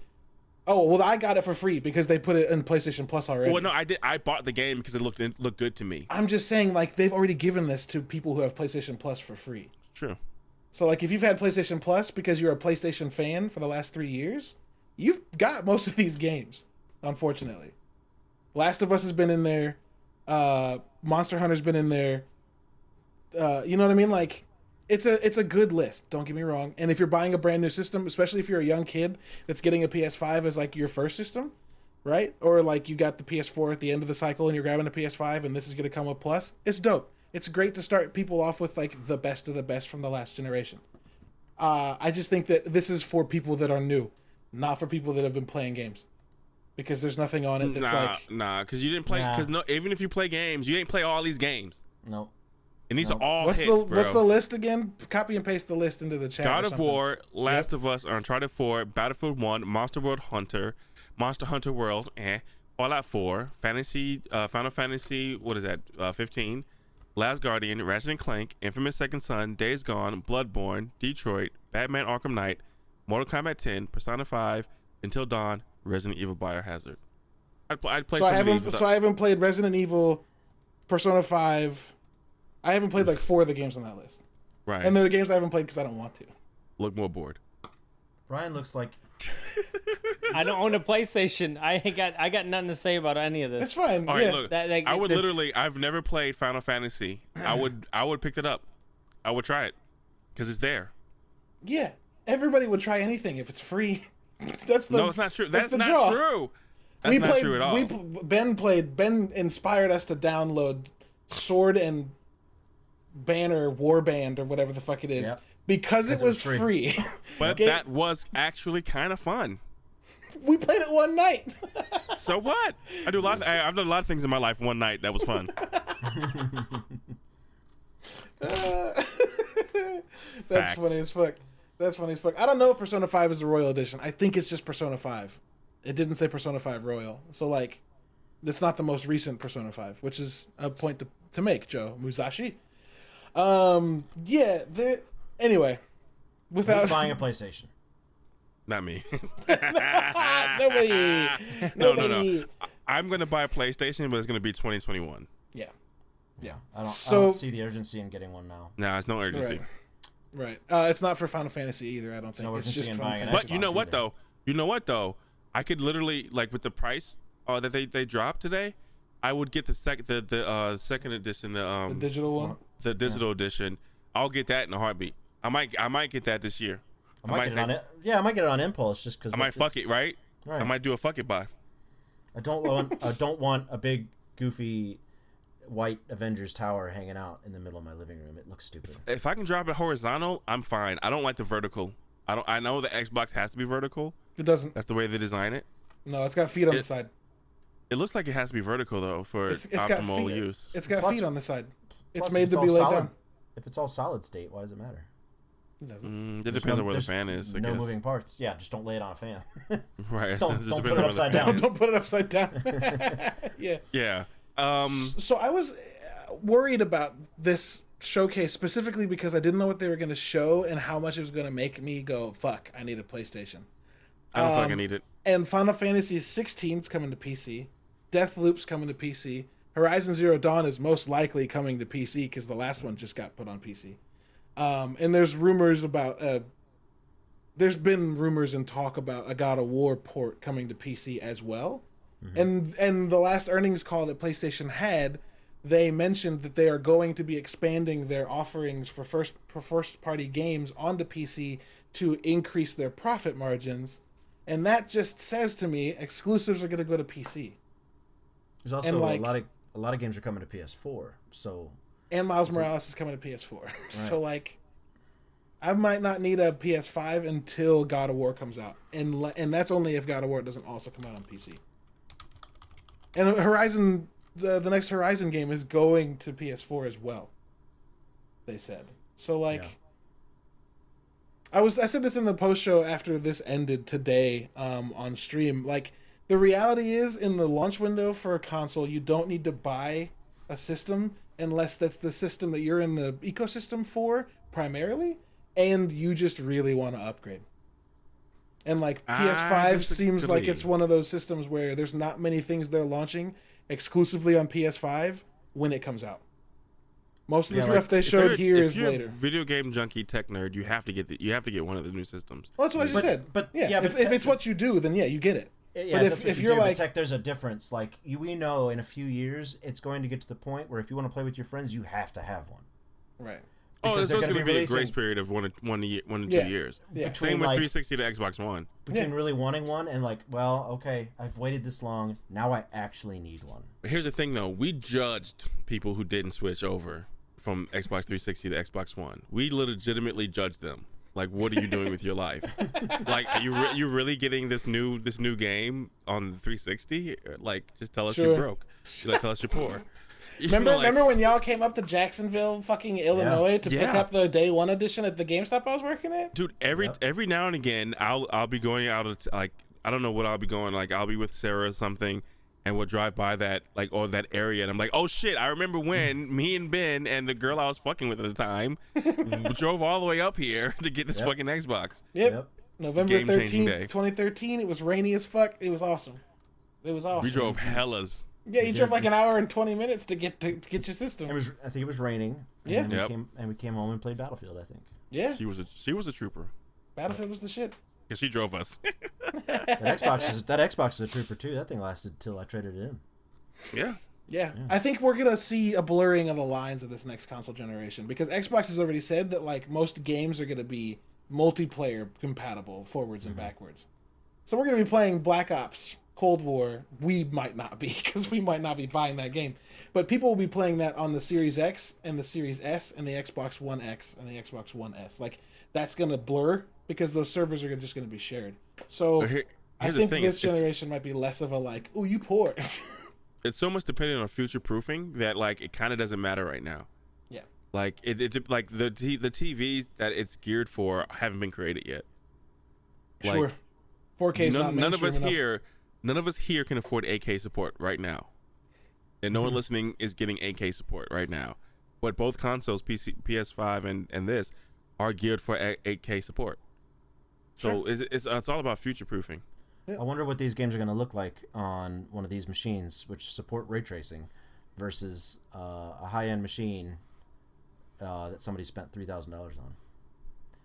Oh well, I got it for free because they put it in PlayStation Plus already. Well, no, I did. I bought the game because it looked it looked good to me. I'm just saying, like they've already given this to people who have PlayStation Plus for free. True. So like, if you've had PlayStation Plus because you're a PlayStation fan for the last three years, you've got most of these games. Unfortunately, Last of Us has been in there. Uh, Monster Hunter's been in there. Uh, you know what I mean? Like, it's a it's a good list. Don't get me wrong. And if you're buying a brand new system, especially if you're a young kid that's getting a PS5 as like your first system, right? Or like you got the PS4 at the end of the cycle and you're grabbing a PS5 and this is gonna come with Plus. It's dope. It's great to start people off with like the best of the best from the last generation. Uh, I just think that this is for people that are new, not for people that have been playing games, because there's nothing on it that's nah, like nah, because you didn't play. Nah. Because no, even if you play games, you didn't play all these games, No. And these No. are all what's hits, the bro. what's the list again? Copy and paste the list into the chat. or God of. War, Last of Us, Uncharted 4, Battlefield 1, Monster World Hunter, Monster Hunter World, eh, Fallout 4, Fantasy, uh, Final Fantasy, what is that, uh, 15, Last Guardian, Ratchet and Clank, Infamous Second Son, Days Gone, Bloodborne, Detroit, Batman Arkham Knight, Mortal Kombat 10, Persona 5, Until Dawn, Resident Evil Biohazard. I'd, pl- I'd play So I some of these haven't without- so I haven't played Resident Evil, Persona Five. I haven't played like four of the games on that list, right. and they're the games I haven't played because I don't want to. Look more bored. Brian looks like I don't own a PlayStation. I ain't got I got nothing to say about any of It's this. fine. All right, yeah. look. That- that- I would that's- literally. I've never played Final Fantasy. I would. I would pick it up. I would try it because it's there. Yeah, everybody would try anything if it's free. that's the no, it's not true. That's, the not draw. true. That's we not played. true at all. We Ben played. Ben inspired us to download Sword and Banner Warband or whatever the fuck it is Yep. because it was was free. free. but Ga- that was actually kind of fun. we played it one night. So what? I do a lot. Of, I, I've done a lot of things in my life one night that was fun. Uh, that's Facts. funny as fuck. That's funny as fuck. I don't know if Persona 5 is the Royal Edition. I think it's just Persona 5. It didn't say Persona 5 Royal. So, like, it's not the most recent Persona 5, which is a point to, to make, Joe Musashi. Um, yeah, there. Anyway, without. who's buying a PlayStation. Not me. nobody. no, no, no. I- I'm gonna buy a PlayStation, but it's gonna be 2021. Yeah, Yeah. I don't, I don't see the urgency in getting one now. Nah, it's no urgency. right. Right. Uh, it's not for Final Fantasy either, I don't think. no it's just in Final buying an Fantasy. But you know what either. though? You know what though? I could literally like with the price uh, that they they dropped today. I would get the second the the uh, second edition, the um The digital one. The digital edition. I'll get that in a heartbeat. I might I might get that this year. I might, get say- it on it. Yeah, I might get it on impulse just because I might fuck it, right? Right. I might do a fuck it buy. I don't want. I don't want a big goofy white Avengers tower hanging out in the middle of my living room. It looks stupid. If I can drop it horizontal, I'm fine. I don't like the vertical. I don't. I know the Xbox has to be vertical. It doesn't. That's the way they design it. No, it's got feet on the side. It looks like it has to be vertical though for It's, it's got optimal feet. use. It's got Plus- feet on the side. It's made if to all be laid solid- down. If it's all solid state, why does it matter? It doesn't. Mm, it There's depends no- on where the fan is. I no guess. moving parts. Yeah, just don't lay it on a fan. Right. it Don't- just don't depends put it on where the upside down. is. Don't put it upside down. yeah. Yeah. Um. So I was uh, worried about this showcase specifically because I didn't know what they were going to show and how much it was going to make me go, "Fuck, I need a PlayStation." I don't Um, fucking need it. And Final Fantasy 16 is coming to PC. Deathloop's coming to PC. Horizon Zero Dawn is most likely coming to PC because the last one just got put on PC. Um, and there's rumors about. Uh, there's been rumors and talk about a God of War port coming to PC as well. And and the last earnings call that PlayStation had, they mentioned that they are going to be expanding their offerings for first for first party games onto PC to increase their profit margins. And that just says to me exclusives are going to go to PC. There's also like- a lot of a lot of games are coming to PS4. So And Miles Morales is coming to PS4. so like I might not need a PS5 until God of War comes out. And le- and that's only if God of War doesn't also come out on PC. And Horizon the the next Horizon game is going to PS4 as well. They said. So like Yeah. I was I said this in the post show after this ended today um, on stream. Like the reality is in the launch window for a console, you don't need to buy a system unless that's the system that you're in the ecosystem for primarily, and you just really want to upgrade. And like PS5 seems like it's one of those systems where there's not many things they're launching exclusively on PS5 when it comes out. Most of the Yeah, stuff like, they showed you're- here if is you're later. Video game junkie tech nerd, you have to get the, you have to get one of the new systems. Well, that's what I just But- said. but- yeah, yeah, if, but if it's what you do, then yeah, you get it. Yeah, but if, if you you're do, like, tech, there's a difference. Like you, we know in a few years, it's going to get to the point where if you want to play with your friends, you have to have one. right? Oh, Because there's gonna going be be a grace period of one to one to, one to Yeah. two years. Yeah. Between, Same with like, 360 to Xbox One. between Yeah. really wanting one and like, well, okay, I've waited this long. Now I actually need one. But here's the thing, though. We judged people who didn't switch over from Xbox 360 to Xbox One. We legitimately judged them. Like, what are you doing with your life? like, are you re- you really getting this new this new game on 360? Like, just tell us Sure. you're broke. Like, tell us you're poor. You Remember, know, like- remember when y'all came up to Jacksonville, fucking Illinois, to pick up the day one edition at the GameStop I was working at? dude every Yep. every now and again i'll i'll be going out of t- like i don't know what i'll be going like i'll be with sarah or something and we'll drive by that like or that area and i'm like oh shit i remember when me and ben and the girl i was fucking with at the time drove all the way up here to get this Yep. fucking xbox Yep. Yep. November thirteenth, twenty thirteen. It was rainy as fuck. It was awesome. It was awesome. we drove hellas Yeah, you drove like an hour and twenty minutes to get to, to get your system. It was. I think it was raining. Yeah. And Yep. we came and we came home and played Battlefield. I think yeah, she was a she was a trooper Battlefield was the shit. Because she drove us that Xbox is that Xbox is a trooper too. That thing lasted till I traded it in. yeah Yeah. I think we're gonna see a blurring of the lines of this next console generation because Xbox has already said that like most games are gonna be multiplayer compatible forwards and mm-hmm. backwards. So we're gonna be playing Black Ops, Cold War. We might not be because we might not be buying that game, but people will be playing that on the Series X and the Series S and the Xbox One X and the Xbox One S. Like that's gonna blur because those servers are just gonna be shared. So here- I think thing, this generation might be less of a like, oh, you poor. it's so much dependent on future proofing that like it kind of doesn't matter right now yeah. like it, it like the t- the tvs that it's geared for haven't been created yet Like, Sure. 4K none, none of us enough. here none of us here can afford 8k support right now and no one Mm-hmm. listening is getting 8k support right now but both consoles PC, ps5 and and this are geared for a- 8k support so it's, it's, it's all about future proofing I wonder what these games are going to look like on one of these machines, which support ray tracing, versus uh, a high-end machine uh, that somebody spent three thousand dollars on.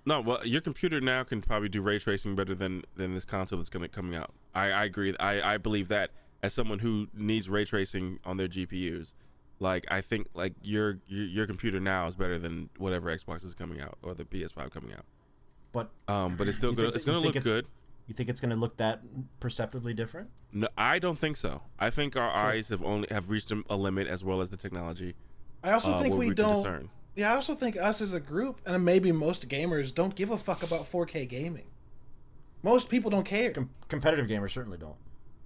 no well your computer now can probably do ray tracing better than than this console that's gonna coming out. I i agree i i believe that as someone who needs ray tracing on their gpus like i think like your your, your computer now is better than whatever xbox is coming out or the ps5 coming out But Um, but it's still You good. think It's gonna look it- good. You think it's going to look that perceptibly different? No, I don't think so. I think our eyes have only have reached a- a limit as well as the technology. I also uh, think we, we don't. discern. Yeah, I also think us as a group, and maybe most gamers, don't give a fuck about 4K gaming. Most people don't care. Com- competitive gamers certainly don't.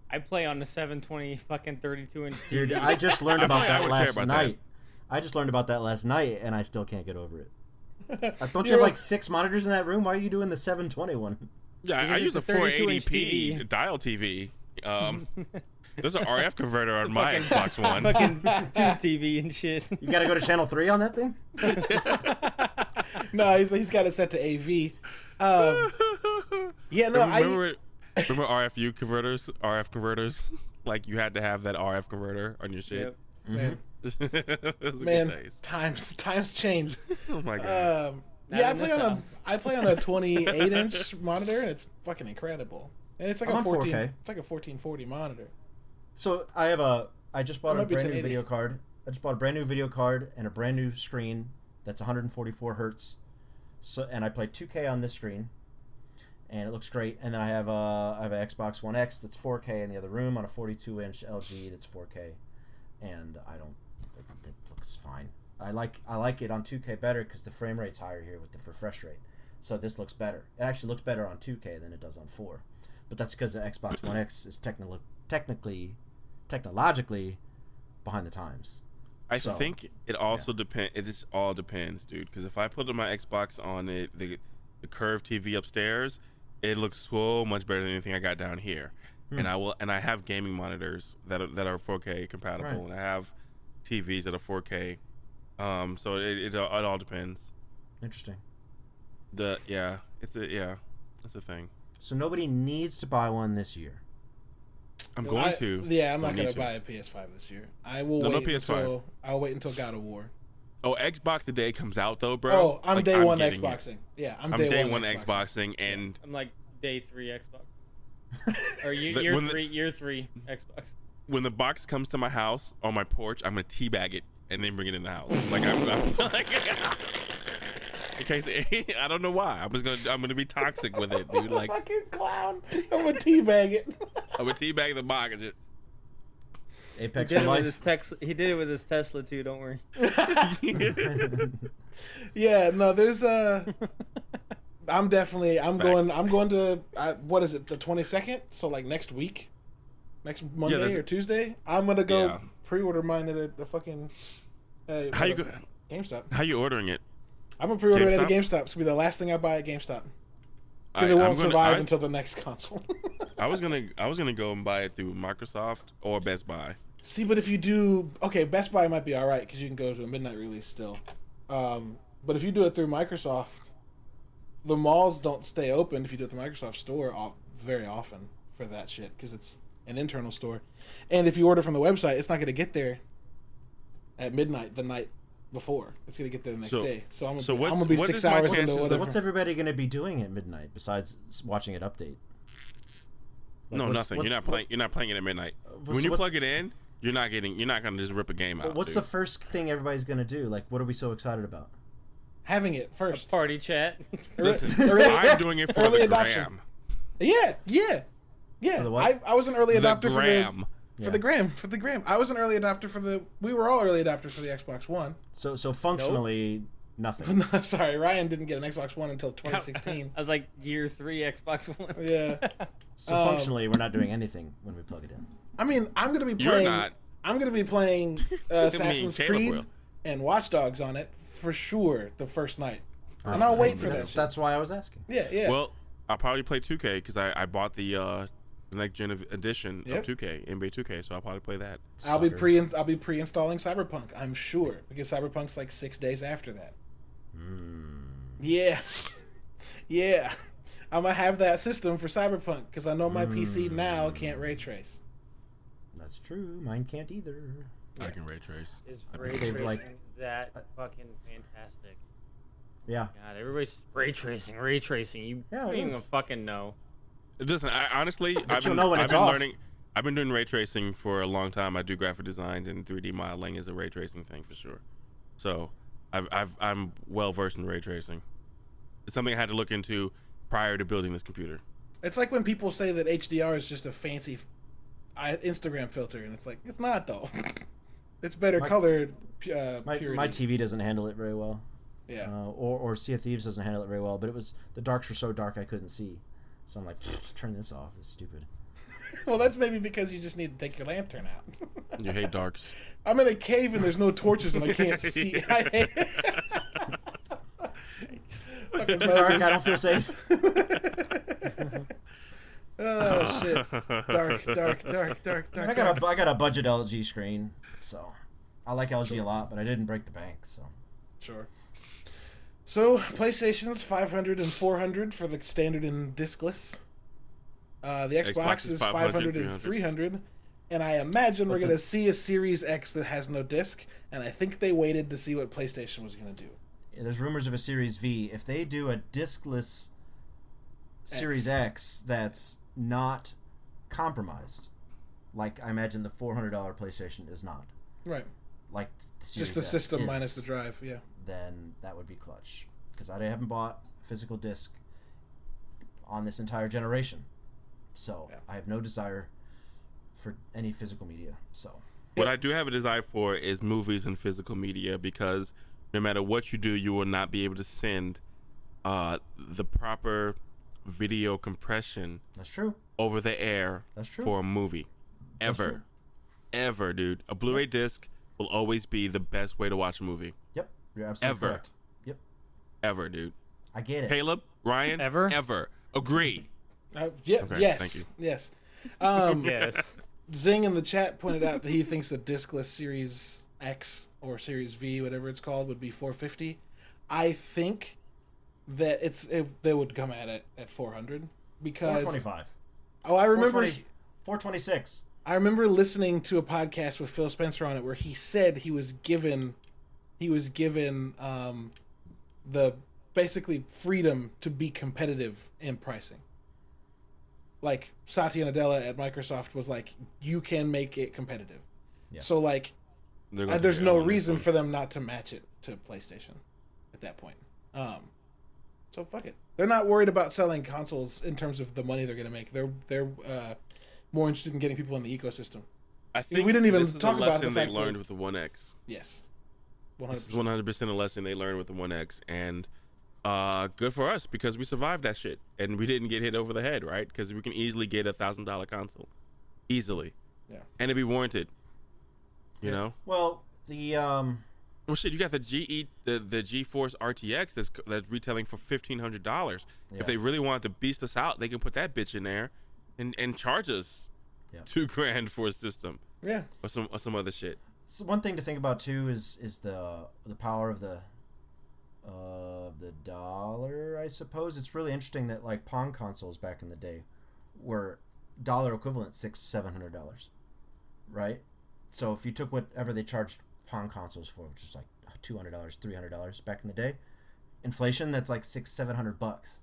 I play on the 720 fucking 32 inch. Dude, I just learned about probably that last about that. night. I just learned about that last night, and I still can't get over it. Uh, Don't you have like six monitors in that room? Why are you doing the 720 one? Yeah, I, I use a it's a 32-inch 480p TV. dial TV. Um, there's an RF converter on my Xbox One. fucking tube TV and shit. You got to go to channel three on that thing. No, he's, he's got it set to AV. Um, yeah, no, I. remember, remember RFU converters? RF converters? Like you had to have that RF converter on your shit. Man, Those are good man times times changed. Oh my god. Um, yeah, I play on a house. I play on a 28 inch monitor, and it's fucking incredible. And it's like I'm a on 14. 4K. It's like a 1440 monitor. So I have a. I just bought a brand new video card. I just bought a brand new video card and a brand new screen that's 144 hertz. So and I play 2K on this screen, and it looks great. And then I have a I have an Xbox One X that's 4K in the other room on a 42 inch LG that's 4K, and I don't. It, looks fine. I like I like it on 2K better because the frame rate's higher here with the refresh rate. So this looks better. It actually looks better on 2K than it does on 4. But that's because the Xbox One X is technically technically technologically behind the times. I so, think it also depend. It just all depends, dude. Because if I put my Xbox on it, the the curved TV upstairs, it looks so much better than anything I got down here. Hmm. And I will, and I have gaming monitors that are, that are 4K compatible, Right. and I have TVs that are 4K. Um, so it, it, all- it all depends. Interesting. The yeah, it's a yeah, that's a thing. So nobody needs to buy one this year. I'm going I- to. Yeah, I'm not gonna buy a PS5 this year. I will No, no wait PS5. until I'll wait until God of War. Oh, Xbox the day comes out though, bro. Oh, I'm like, day one getting it. Xboxing. Yeah, I'm, I'm day, day, one, one Xboxing. Xboxing, and I'm like day three Xbox. Or year, The- year when the- three, year three Xbox. When the box comes to my house on my porch, I'm gonna teabag it and then bring it in the house. Like I'm, I'm like, in case I don't know why. I'm just gonna I'm gonna be toxic with it, dude. Like Fucking clown. I'm gonna teabag it. I'm gonna teabag the box and just. He Apex did for it with his life. Tesla. He did it with his Tesla too. Don't worry. Yeah, no, there's uh I'm definitely I'm Facts. going I'm going to I, what is it the 22nd? So like next week, next Monday there's- or Tuesday. I'm gonna go Yeah. pre-order mine at a, the fucking uh, How you go? GameStop. How you ordering it? I'm gonna pre-order it at a GameStop? GameStop. It's gonna be the last thing I buy at GameStop because it won't gonna- survive I- until the next console. I was gonna I was gonna go and buy it through Microsoft or Best Buy. See, but if you do, okay, Best Buy might be all right because you can go to a midnight release still. Um, but if you do it through Microsoft, the malls don't stay open if you do it through Microsoft Store very often for that shit because it's an internal store. And if you order from the website, it's not going to get there at midnight the night before. It's going to get there the next So- day. So I'm gonna, so be, what's- gonna be six hours chances into of- whatever. What's everybody going to be doing at midnight besides watching it update? Like, no, what's- nothing. what's- You're not playing. You're not playing it at midnight. Uh, when you plug it in, you're not getting. You're not gonna just rip a game out. What's dude. the first thing everybody's going to do? Like, what are we so excited about? Having it first. Party chat. Listen, I'm doing it for early the adoption. gram. Yeah, yeah, yeah. For the what? I, I was an early The adopter for the gram. for Yeah. the gram for the gram. I was an early adopter for the. We were all early adopters for the Xbox One. So, so functionally, nothing. No, sorry, Ryan didn't get an Xbox One until 2016. I was like year three Xbox One. yeah, So Um, functionally, we're not doing anything when we plug it in. I mean, I'm gonna be playing. You're playing. not. I'm gonna be playing uh, Assassin's Creed will. and Watch Dogs on it for sure the first night, and I'll wait for that. That's, that's why I was asking. Yeah, yeah. Well, I'll probably play 2K because I, I bought the uh the next gen of edition Yep. of 2K NBA 2K, so I'll probably play that. I'll be pre I'll be pre-installing Cyberpunk. I'm sure because Cyberpunk's like six days after that. Hmm. Yeah, yeah. I'm gonna have that system for Cyberpunk because I know my PC hmm. now can't ray trace. That's true. Mine can't either. I can ray trace. Is ray been saved, tracing like- that fucking fantastic? Yeah. God, everybody's ray tracing, ray tracing. You Yeah, don't even fucking know. Listen, I, honestly, I've been, know when I've it's been off. learning. I've been doing ray tracing for a long time. I do graphic designs and 3D modeling is a ray tracing thing for sure. So, I've, I've I'm well versed in ray tracing. It's something I had to look into prior to building this computer. It's like when people say that HDR is just a fancy Instagram filter, and it's like it's not though. it's better My- colored uh, My, purity. my TV doesn't handle it very well. yeah. Uh, or, or Sea of Thieves doesn't handle it very well, but it was the darks were so dark I couldn't see. So I'm like, turn this off. It's stupid. well, that's maybe because you just need to take your lantern out. You hate darks. I'm in a cave and there's no torches and I can't see. I hate Fucking Dark. I don't feel safe. Oh shit! Dark, dark, dark, dark, dark. I got a I got a budget LG screen, so I like LG a lot, but I didn't break the bank. So Sure. So, PlayStation's 500 and 400 for the standard and discless. Uh, the Xbox, Xbox is is 500, 500 and 300. And I imagine we're the- going to see a Series X that has no disc. And I think they waited to see what PlayStation was going to do. yeah, there's rumors of a Series V. If they do a discless Series X. X that's not compromised, like I imagine the four hundred dollar PlayStation is not, Right. like the Just the S system is, minus the drive. Yeah. Then that would be clutch. Because I haven't bought a physical disc on this entire generation, so Yeah. I have no desire for any physical media. So What I do have a desire for is movies and physical media because no matter what you do, you will not be able to send uh, the proper video compression that's true. over the air That's true. for a movie. Ever. Ever, dude. A Blu ray disc will always be the best way to watch a movie. Yep, you're absolutely Ever. correct. Yep, Ever, dude. I get it. Caleb, Ryan, Ever? Ever. Agree. Uh, yeah. Okay, yes. thank you. Yes. Um, Yes. Zing in the chat pointed out that he thinks the discless Series X or Series V, whatever it's called, would be 450. I think that it's it, they would come at it at 400 because 425. oh, I remember 420. 426. I remember listening to a podcast with Phil Spencer on it where he said he was given he was given um, the basically freedom to be competitive in pricing. Like Satya Nadella at Microsoft was like, you can make it competitive. Yeah. So like, uh, there's no L on this reason for them not to match it to PlayStation at that point. Um, so fuck it. They're not worried about selling consoles in terms of the money they're gonna make. They're they're uh, more interested in getting people in the ecosystem. I think we didn't even this is talk a about the lesson they fact that- learned with the One X. Yes. This is 100%. 100 percent a lesson they learned with the One X, and uh, good for us because we survived that shit and we didn't get hit over the head, right? Because we can easily get a thousand dollar console, easily, Yeah. and it'd be warranted. You know, Well, the um, well, shit, you got the GE, the the GeForce RTX that's that's retailing for fifteen hundred dollars. Yeah. If they really wanted to beast us out, they can put that bitch in there, and and charge us Yeah. two grand for a system Yeah. or some or some other shit. So one thing to think about too is is the the power of the of the dollar. I suppose it's really interesting that like Pong consoles back in the day were dollar equivalent six seven hundred dollars, right? So if you took whatever they charged Pong consoles for, which is like two hundred dollars, three hundred dollars back in the day, inflation that's like six seven hundred bucks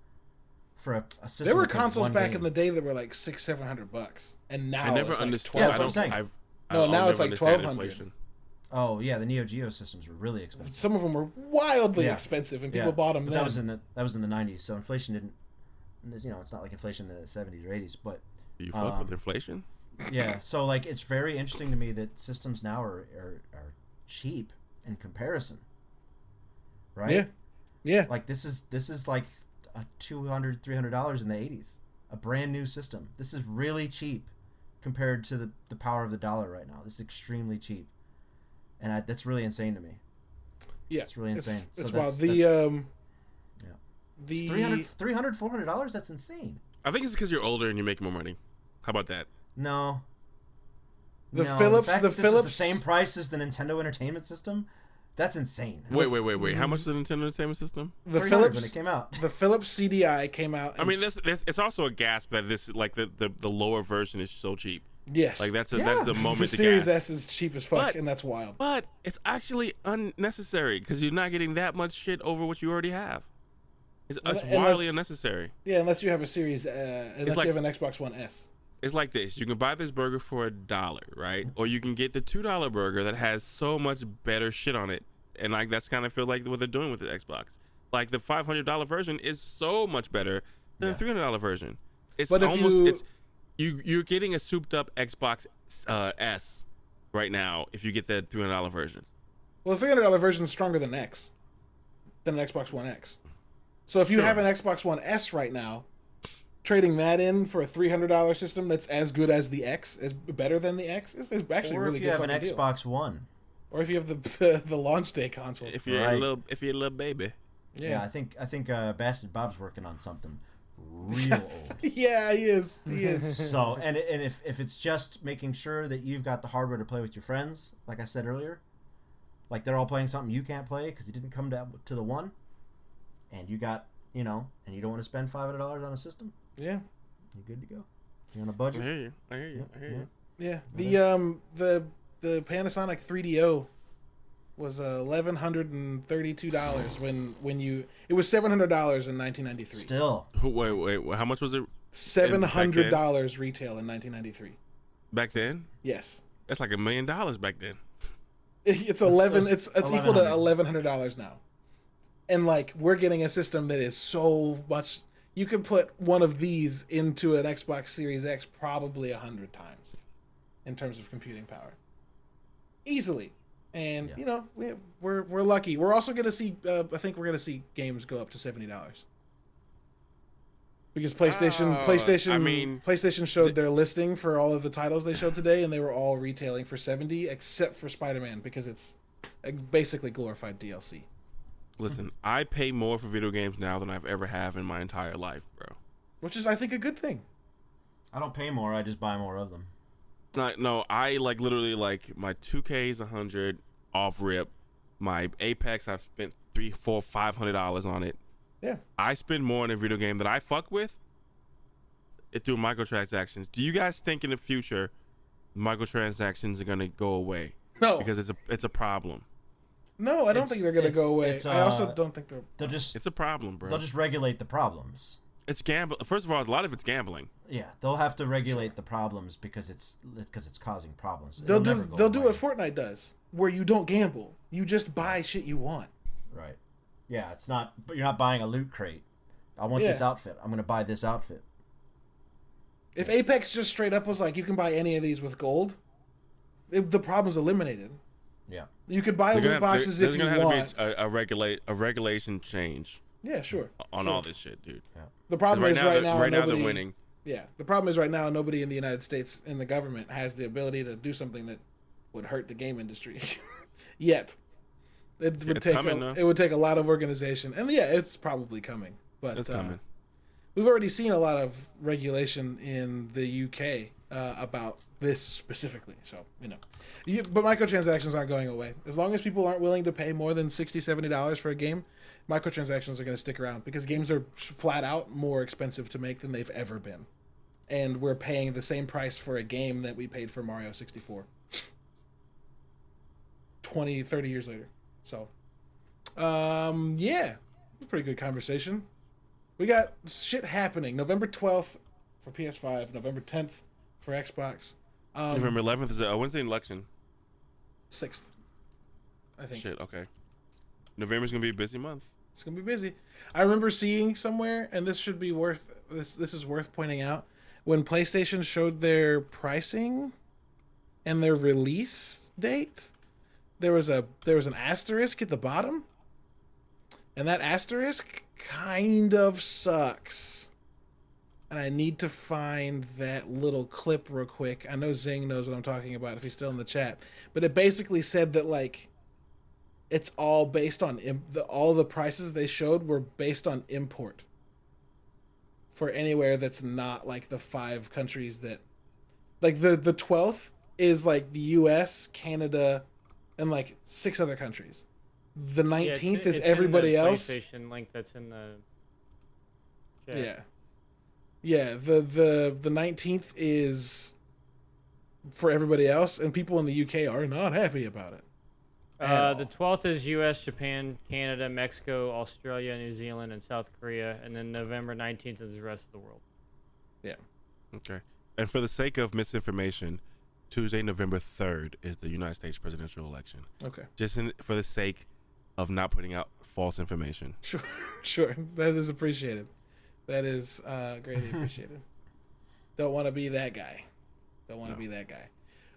for a, a system. There were consoles back game. in the day that were like six, seven hundred bucks, and now I never it's like understood. Yeah, I that's what I'm saying. I've- No, I'll now it's like 1200. Oh yeah, the Neo Geo systems were really expensive. Some of them were wildly Yeah. expensive, and Yeah, people bought them but then. that was in the that was in the nineties, so inflation didn't. You know, it's not like inflation in the seventies or eighties, but Do you fuck with Um, inflation? yeah. So like, it's very interesting to me that systems now are are, are cheap in comparison. Right. yeah, yeah, Like this is this is like a 200 300 dollars in the eighties, a brand new system. This is really cheap compared to the the power of the dollar right now. This is extremely cheap, and I, that's really insane to me. yeah. It's really insane. It's, So wild. that's- The um, Yeah. the 300 300 400 dollars. That's insane. I think it's because you're older and you're making more money. How about that? No. The no, Philips- fact the that this is the Philips- same price as the Nintendo Entertainment System. That's insane. Wait, wait, wait, wait. How much was the Nintendo Entertainment System? the 300 Philips when it came out. the Philips CDI came out. I mean, that's, that's, it's also a gasp that this like the, the, the lower version is so cheap. yes, Like that's a Yeah. that's a the moment to Series gasp. S is cheap as fuck, But- and that's wild. But it's actually unnecessary because you're not getting that much shit over what you already have. It's, it's Unless- wildly unnecessary. Yeah, unless you have a Series, uh, unless like- you have an Xbox One S. It's like this: you can buy this burger for a dollar, right? Or you can get the two dollar burger that has so much better shit on it, and like that's kind of feel like what they're doing with the Xbox. Like the five hundred dollar version is so much better than the three hundred dollar version. It's But almost you- it's you you're getting a souped up Xbox uh, S right now if you get the three hundred dollar version. Well, the three hundred dollar version is stronger than X, than an Xbox One X. So if you Sure. have an Xbox One S right now, trading that in for a three hundred dollar system that's as good as the X, is better than the X, is is actually a Or really if you good have an deal. Xbox One. or if you have the the, the launch day console. If you're a little if you're a little baby. Yeah, yeah, I think I think uh, Bastard Bob's working on something real old. yeah, he is. He is. So, and and if if it's just making sure that you've got the hardware to play with your friends, like I said earlier, like they're all playing something you can't play because you didn't come to to the one, and you got you know, and you don't want to spend five hundred dollars on a system, yeah, you're good to go. You're on a budget. hear you. I hear you. I hear Yeah. you. yeah. The um the the Panasonic 3DO was uh, eleven hundred and thirty two dollars when when you it was seven hundred dollars in nineteen ninety three. Still, Wait, wait, wait, how much was it Seven hundred dollars retail in nineteen ninety three. back then? Yes. That's like a million dollars back then. It's eleven. It's it's it's equal to eleven hundred dollars now, and like we're getting a system that is so much. You could put one of these into an Xbox Series X probably a hundred times, in terms of computing power, easily. And Yeah. you know we, we're we're lucky. We're also going to see. Uh, I think we're going to see games go up to seventy dollars. Because PlayStation, Oh, PlayStation, I mean, PlayStation showed their listing for all of the titles they showed today, and they were all retailing for seventy, except for Spider-Man because it's basically glorified DLC. Listen, I pay more for video games now than I've ever have in my entire life, bro. which is I think a good thing. I don't pay more. I just buy more of them. Like, no, I like literally like my 2K is 100 off rip. My Apex, I've spent three, four, five hundred dollars on it. Yeah, I spend more on a video game that I fuck with it through microtransactions. Do you guys think in the future microtransactions are gonna go away? no, Because it's a it's a problem. No, I don't It's- think they're gonna it's- go away. it's, I also uh, don't think they're. They'll just It's a problem, bro. they'll just regulate the problems. It's gamble. First of all, a lot of it's gambling. Yeah, they'll have to regulate the problems because it's because it's causing problems. They'll It'll do never go they'll do away. what Fortnite does, where you don't gamble, you just buy shit you want. Right. Yeah, it's not. But you're not buying a loot crate. I want this Yeah. outfit. I'm gonna buy this outfit. If Apex just straight up was like, you can buy any of these with gold, it, the problem's eliminated. Yeah. You could buy They're loot gonna have- boxes there- if there's you gonna want. have to be a, a regulate a regulation change yeah, sure. on sure. all this shit, dude. The problem right is now, right now, right now nobody, they're winning. Yeah, the problem is right now nobody in the United States in the government has the ability to do something that would hurt the game industry yet. It would It's take coming, a, though. it would take a lot of organization, and yeah, it's probably coming. But It's uh, coming. we've already seen a lot of regulation in the UK uh, about this specifically. So you know, you, but microtransactions aren't going away as long as people aren't willing to pay more than $60, 70 dollars for a game. Microtransactions are going to stick around because games are flat out more expensive to make than they've ever been, and we're paying the same price for a game that we paid for Mario 64. 20 30 years later so um yeah pretty good conversation we got shit happening November 12th for PS5, November 10th for Xbox, um, November 11th is a when's the election? 6th. I think Shit. Okay. November's gonna be a busy month. it's gonna be busy. I remember seeing somewhere, and this should be worth this. This is worth pointing out when PlayStation showed their pricing and their release date. There was a there was an asterisk at the bottom, and that asterisk kind of sucks. And I need to find that little clip real quick. I know Zing knows what I'm talking about if he's still in the chat, but it basically said that like it's all based on im- the, all the prices they showed were based on import for anywhere that's not like the five countries that like the the 12th is like the US, Canada and like six other countries. The 19th Yeah, it's- is it's everybody the else. PlayStation link that's in the. chat. Yeah. Yeah, the the the 19th is for everybody else and people in the UK are not happy about it. Uh, the 12th is U.S., Japan, Canada, Mexico, Australia, New Zealand, and South Korea, and then November 19th is the rest of the world. Yeah. Okay. And for the sake of misinformation, Tuesday, November 3rd is the United States presidential election. Okay. Just in, for the sake of not putting out false information. Sure, sure. That is appreciated. That is uh, greatly appreciated. Don't want to be that guy. Don't want to be that guy.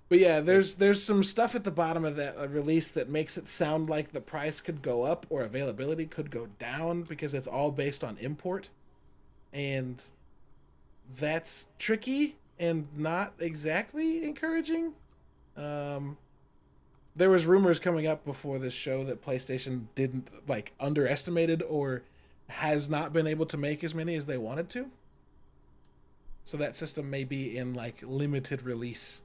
But yeah, there's there's some stuff at the bottom of that uh, release that makes it sound like the price could go up or availability could go down because it's all based on import, and that's tricky and not exactly encouraging. Um, there was rumors coming up before this show that PlayStation didn't like underestimated or has not been able to make as many as they wanted to. So that system may be in like limited release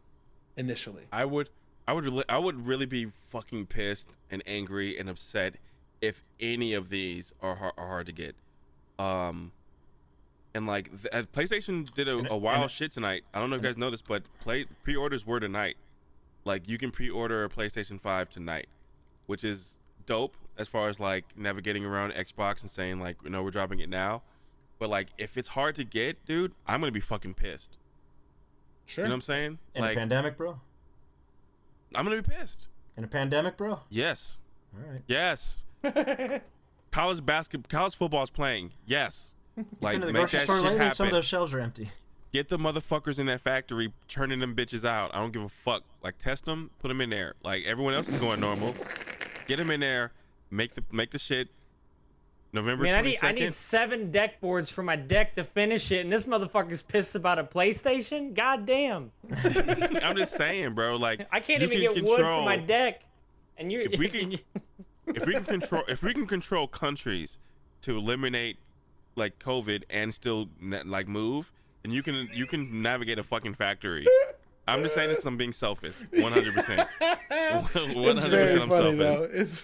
initially. I would, I would, really, I would really be fucking pissed and angry and upset if any of these are hard, are hard to get. Um, and like the, uh, PlayStation did a, a wild and- shit tonight. I don't know if you guys noticed, but play pre-orders were tonight. Like you can pre-order a PlayStation Five tonight, which is dope as far as like navigating around Xbox and saying like, you know, we're dropping it now. But like, if it's hard to get, dude, I'm gonna be fucking pissed. Sure. You know what I'm saying? In like, a pandemic, bro. I'm gonna be pissed. In a pandemic, bro. Yes. All right. Yes. college basketball, college football is playing. Yes. Like Been to the make grocery that store shit lately, happen. some of those shelves are empty. Get the motherfuckers in that factory turning them bitches out. I don't give a fuck. Like test them, put them in there. Like everyone else is going normal. Get them in there. Make the make the shit. November Man, I need I need seven deck boards for my deck to finish it, and this motherfucker's pissed about a PlayStation. God damn! I'm just saying, bro. Like I can't even can get wood for my deck, and you. If we can- if we can control if we can control countries to eliminate like COVID and still like move, then you can you can navigate a fucking factory. I'm just saying this. I'm being selfish. 100. percent 100. It's very percent I'm funny selfish. though. It's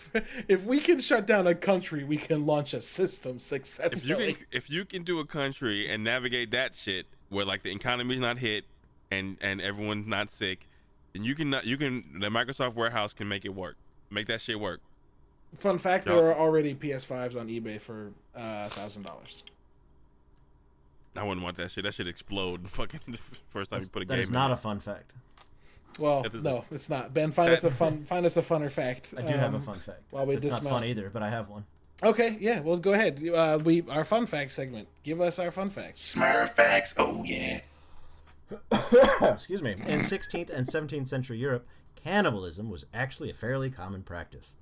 if we can shut down a country, we can launch a system If successfully. you can if you can do a country and navigate that shit where like the economy's not hit and and everyone's not sick, then you can you can the Microsoft warehouse can make it work. Make that shit work. Fun fact: Yup. there are already PS5s on eBay for uh, thousand dollars. I wouldn't want that shit. That should explode. Fucking the first time you put a That game. is in not it. a fun fact. Well, no, a- it's not. Ben, find us a fun, find us a funner fact. I do have a Um, fun fact. while we it's not fun either, but I have one. Okay, yeah, well, go ahead. Uh, we our fun fact segment. Give us our fun fact. Smurf facts, oh yeah. Excuse me. In 16th and 17th century Europe, cannibalism was actually a fairly common practice,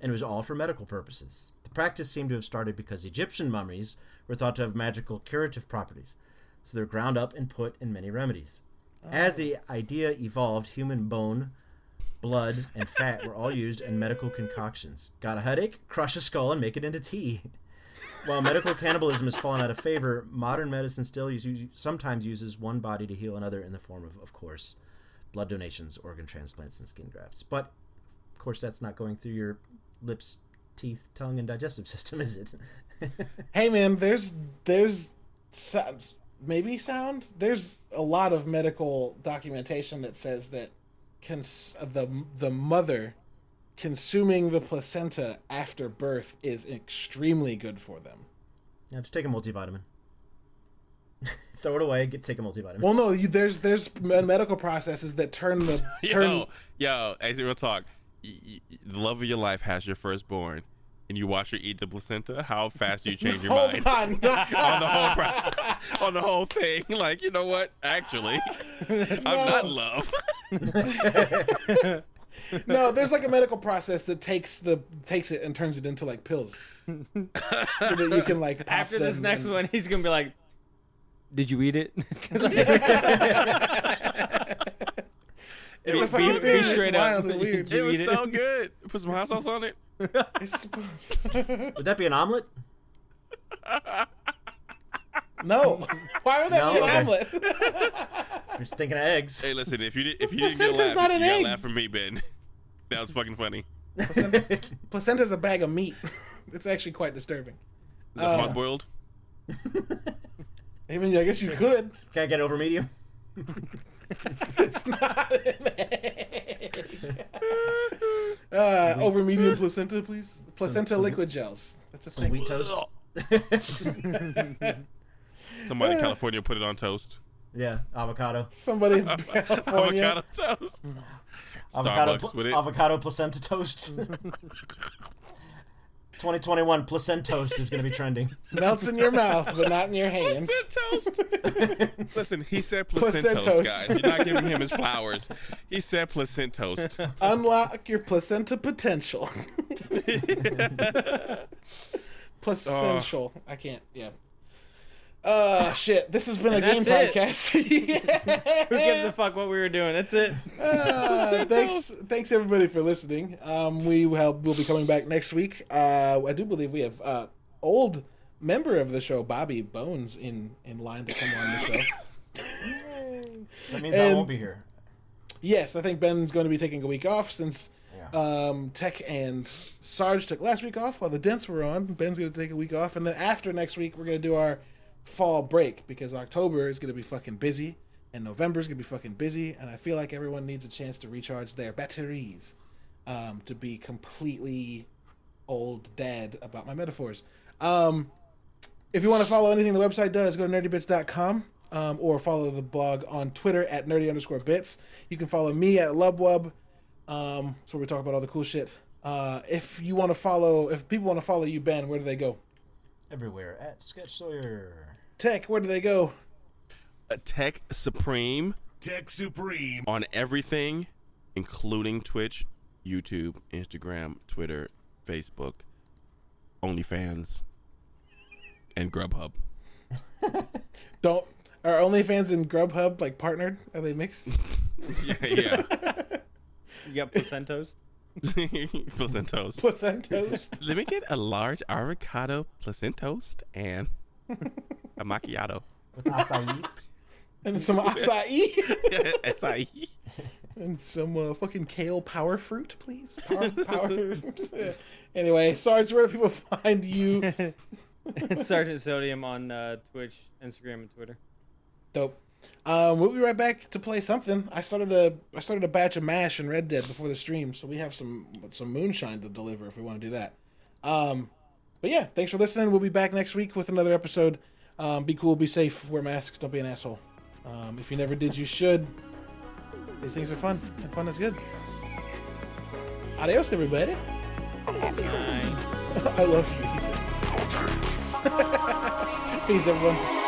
and it was all for medical purposes. Practice seemed to have started because Egyptian mummies were thought to have magical curative properties, so they're ground up and put in many remedies. As the oh. idea evolved, human bone, blood, and fat were all used in medical concoctions. Got a headache? Crush a skull and make it into tea. While medical cannibalism has fallen out of favor, modern medicine still use, sometimes uses one body to heal another in the form of, of course, blood donations, organ transplants, and skin grafts. But, of course, that's not going through your lips, teeth, tongue, and digestive system, is it? Hey, man, there's there's sound, maybe sound. There's a lot of medical documentation that says that cons- uh, the the mother consuming the placenta after birth is extremely good for them. yeah, just take a multivitamin. Throw it away. Get take a multivitamin. Well, no, you, there's there's medical processes that turn the turn. Yo, yo, as real talk, y- y- the love of your life has your firstborn, and you watch her eat the placenta. How fast do you change your Hold mind on. on the whole process, on the whole thing? Like, you know what? Actually, I'm not in love. no, there's like a medical process that takes the takes it and turns it into like pills, so that you can like pop After this them next and- one, he's gonna be like, "Did you eat it?" It's a Be- fucking be thing. It's up. weird. It was so good. Put some hot sauce on it. It's supposed- Would that be an omelet? no, why would that No? be an Okay. omelet? Just thinking of eggs. Hey, listen, if you did, if you didn't get a laugh, not you an got egg. a laugh from me, Ben. That was fucking funny. Placenta, placenta's a bag of meat. It's actually quite disturbing. Is it Uh, hard boiled? I mean, I guess you could. Can I get over medium? It's not an egg. Uh, over medium placenta, please. Placenta liquid gels. That's a Some thing. wheat toast? Somebody in California put it on toast. Yeah, avocado. Somebody in California. Avocado toast. Avocado, Starbucks pl- with it. avocado placenta toast. 2021 placentoast is going to be trending. Melts in your mouth, but not in your hand. Placentoast. Listen, he said placentoast, Placentoast. guys. You're not giving him his flowers. He said placentoast. Unlock your placenta potential. Placential. I can't. Yeah. Uh shit. This has been a game it. podcast. Who gives a fuck what we were doing? That's it. Uh, thanks, thanks everybody for listening. Um, we will we'll be coming back next week. Uh, I do believe we have uh, old member of the show, Bobby Bones, in in line to come on the show. That means I won't be here. Yes, I think Ben's going to be taking a week off since Yeah. um, Tech and Sarge took last week off while the Dents were on. Ben's going to take a week off, and then after next week, we're going to do our fall break because October is going to be fucking busy, and November is going to be fucking busy, and I feel like everyone needs a chance to recharge their batteries um, to be completely old dad about my metaphors. Um, if you want to follow anything the website does, go to nerdybits.com um, or follow the blog on Twitter at nerdy underscore bits. You can follow me at lubwub. Um, that's where we talk about all the cool shit. Uh, if you want to follow, if people want to follow you, Ben, where do they go? Everywhere at Sketch Sawyer. Tech, where do they go? A Tech Supreme Tech Supreme. on everything, including Twitch, YouTube, Instagram, Twitter, Facebook, OnlyFans, and Grubhub. Don't are OnlyFans and Grubhub like partnered? Are they mixed? Yeah, yeah. You got placentos. Placentoast. Placentos Let me get a large avocado placentoast and a macchiato. With acai. and some acai S-I-E. and some uh, fucking kale power fruit, please. Power, power. anyway, Sarge, where do people find you? Sergeant Sodium on uh, Twitch, Instagram, and Twitter. Dope. Um, we'll be right back to play something. I started a I started a batch of Mash and Red Dead before the stream, so we have some some moonshine to deliver if we want to do that. Um, but yeah, thanks for listening. We'll be back next week with another episode. Um, be cool, be safe, wear masks, don't be an asshole. Um, if you never did, you should. These things are fun, and fun is good. Adios, everybody. I love you. He says. Peace, everyone.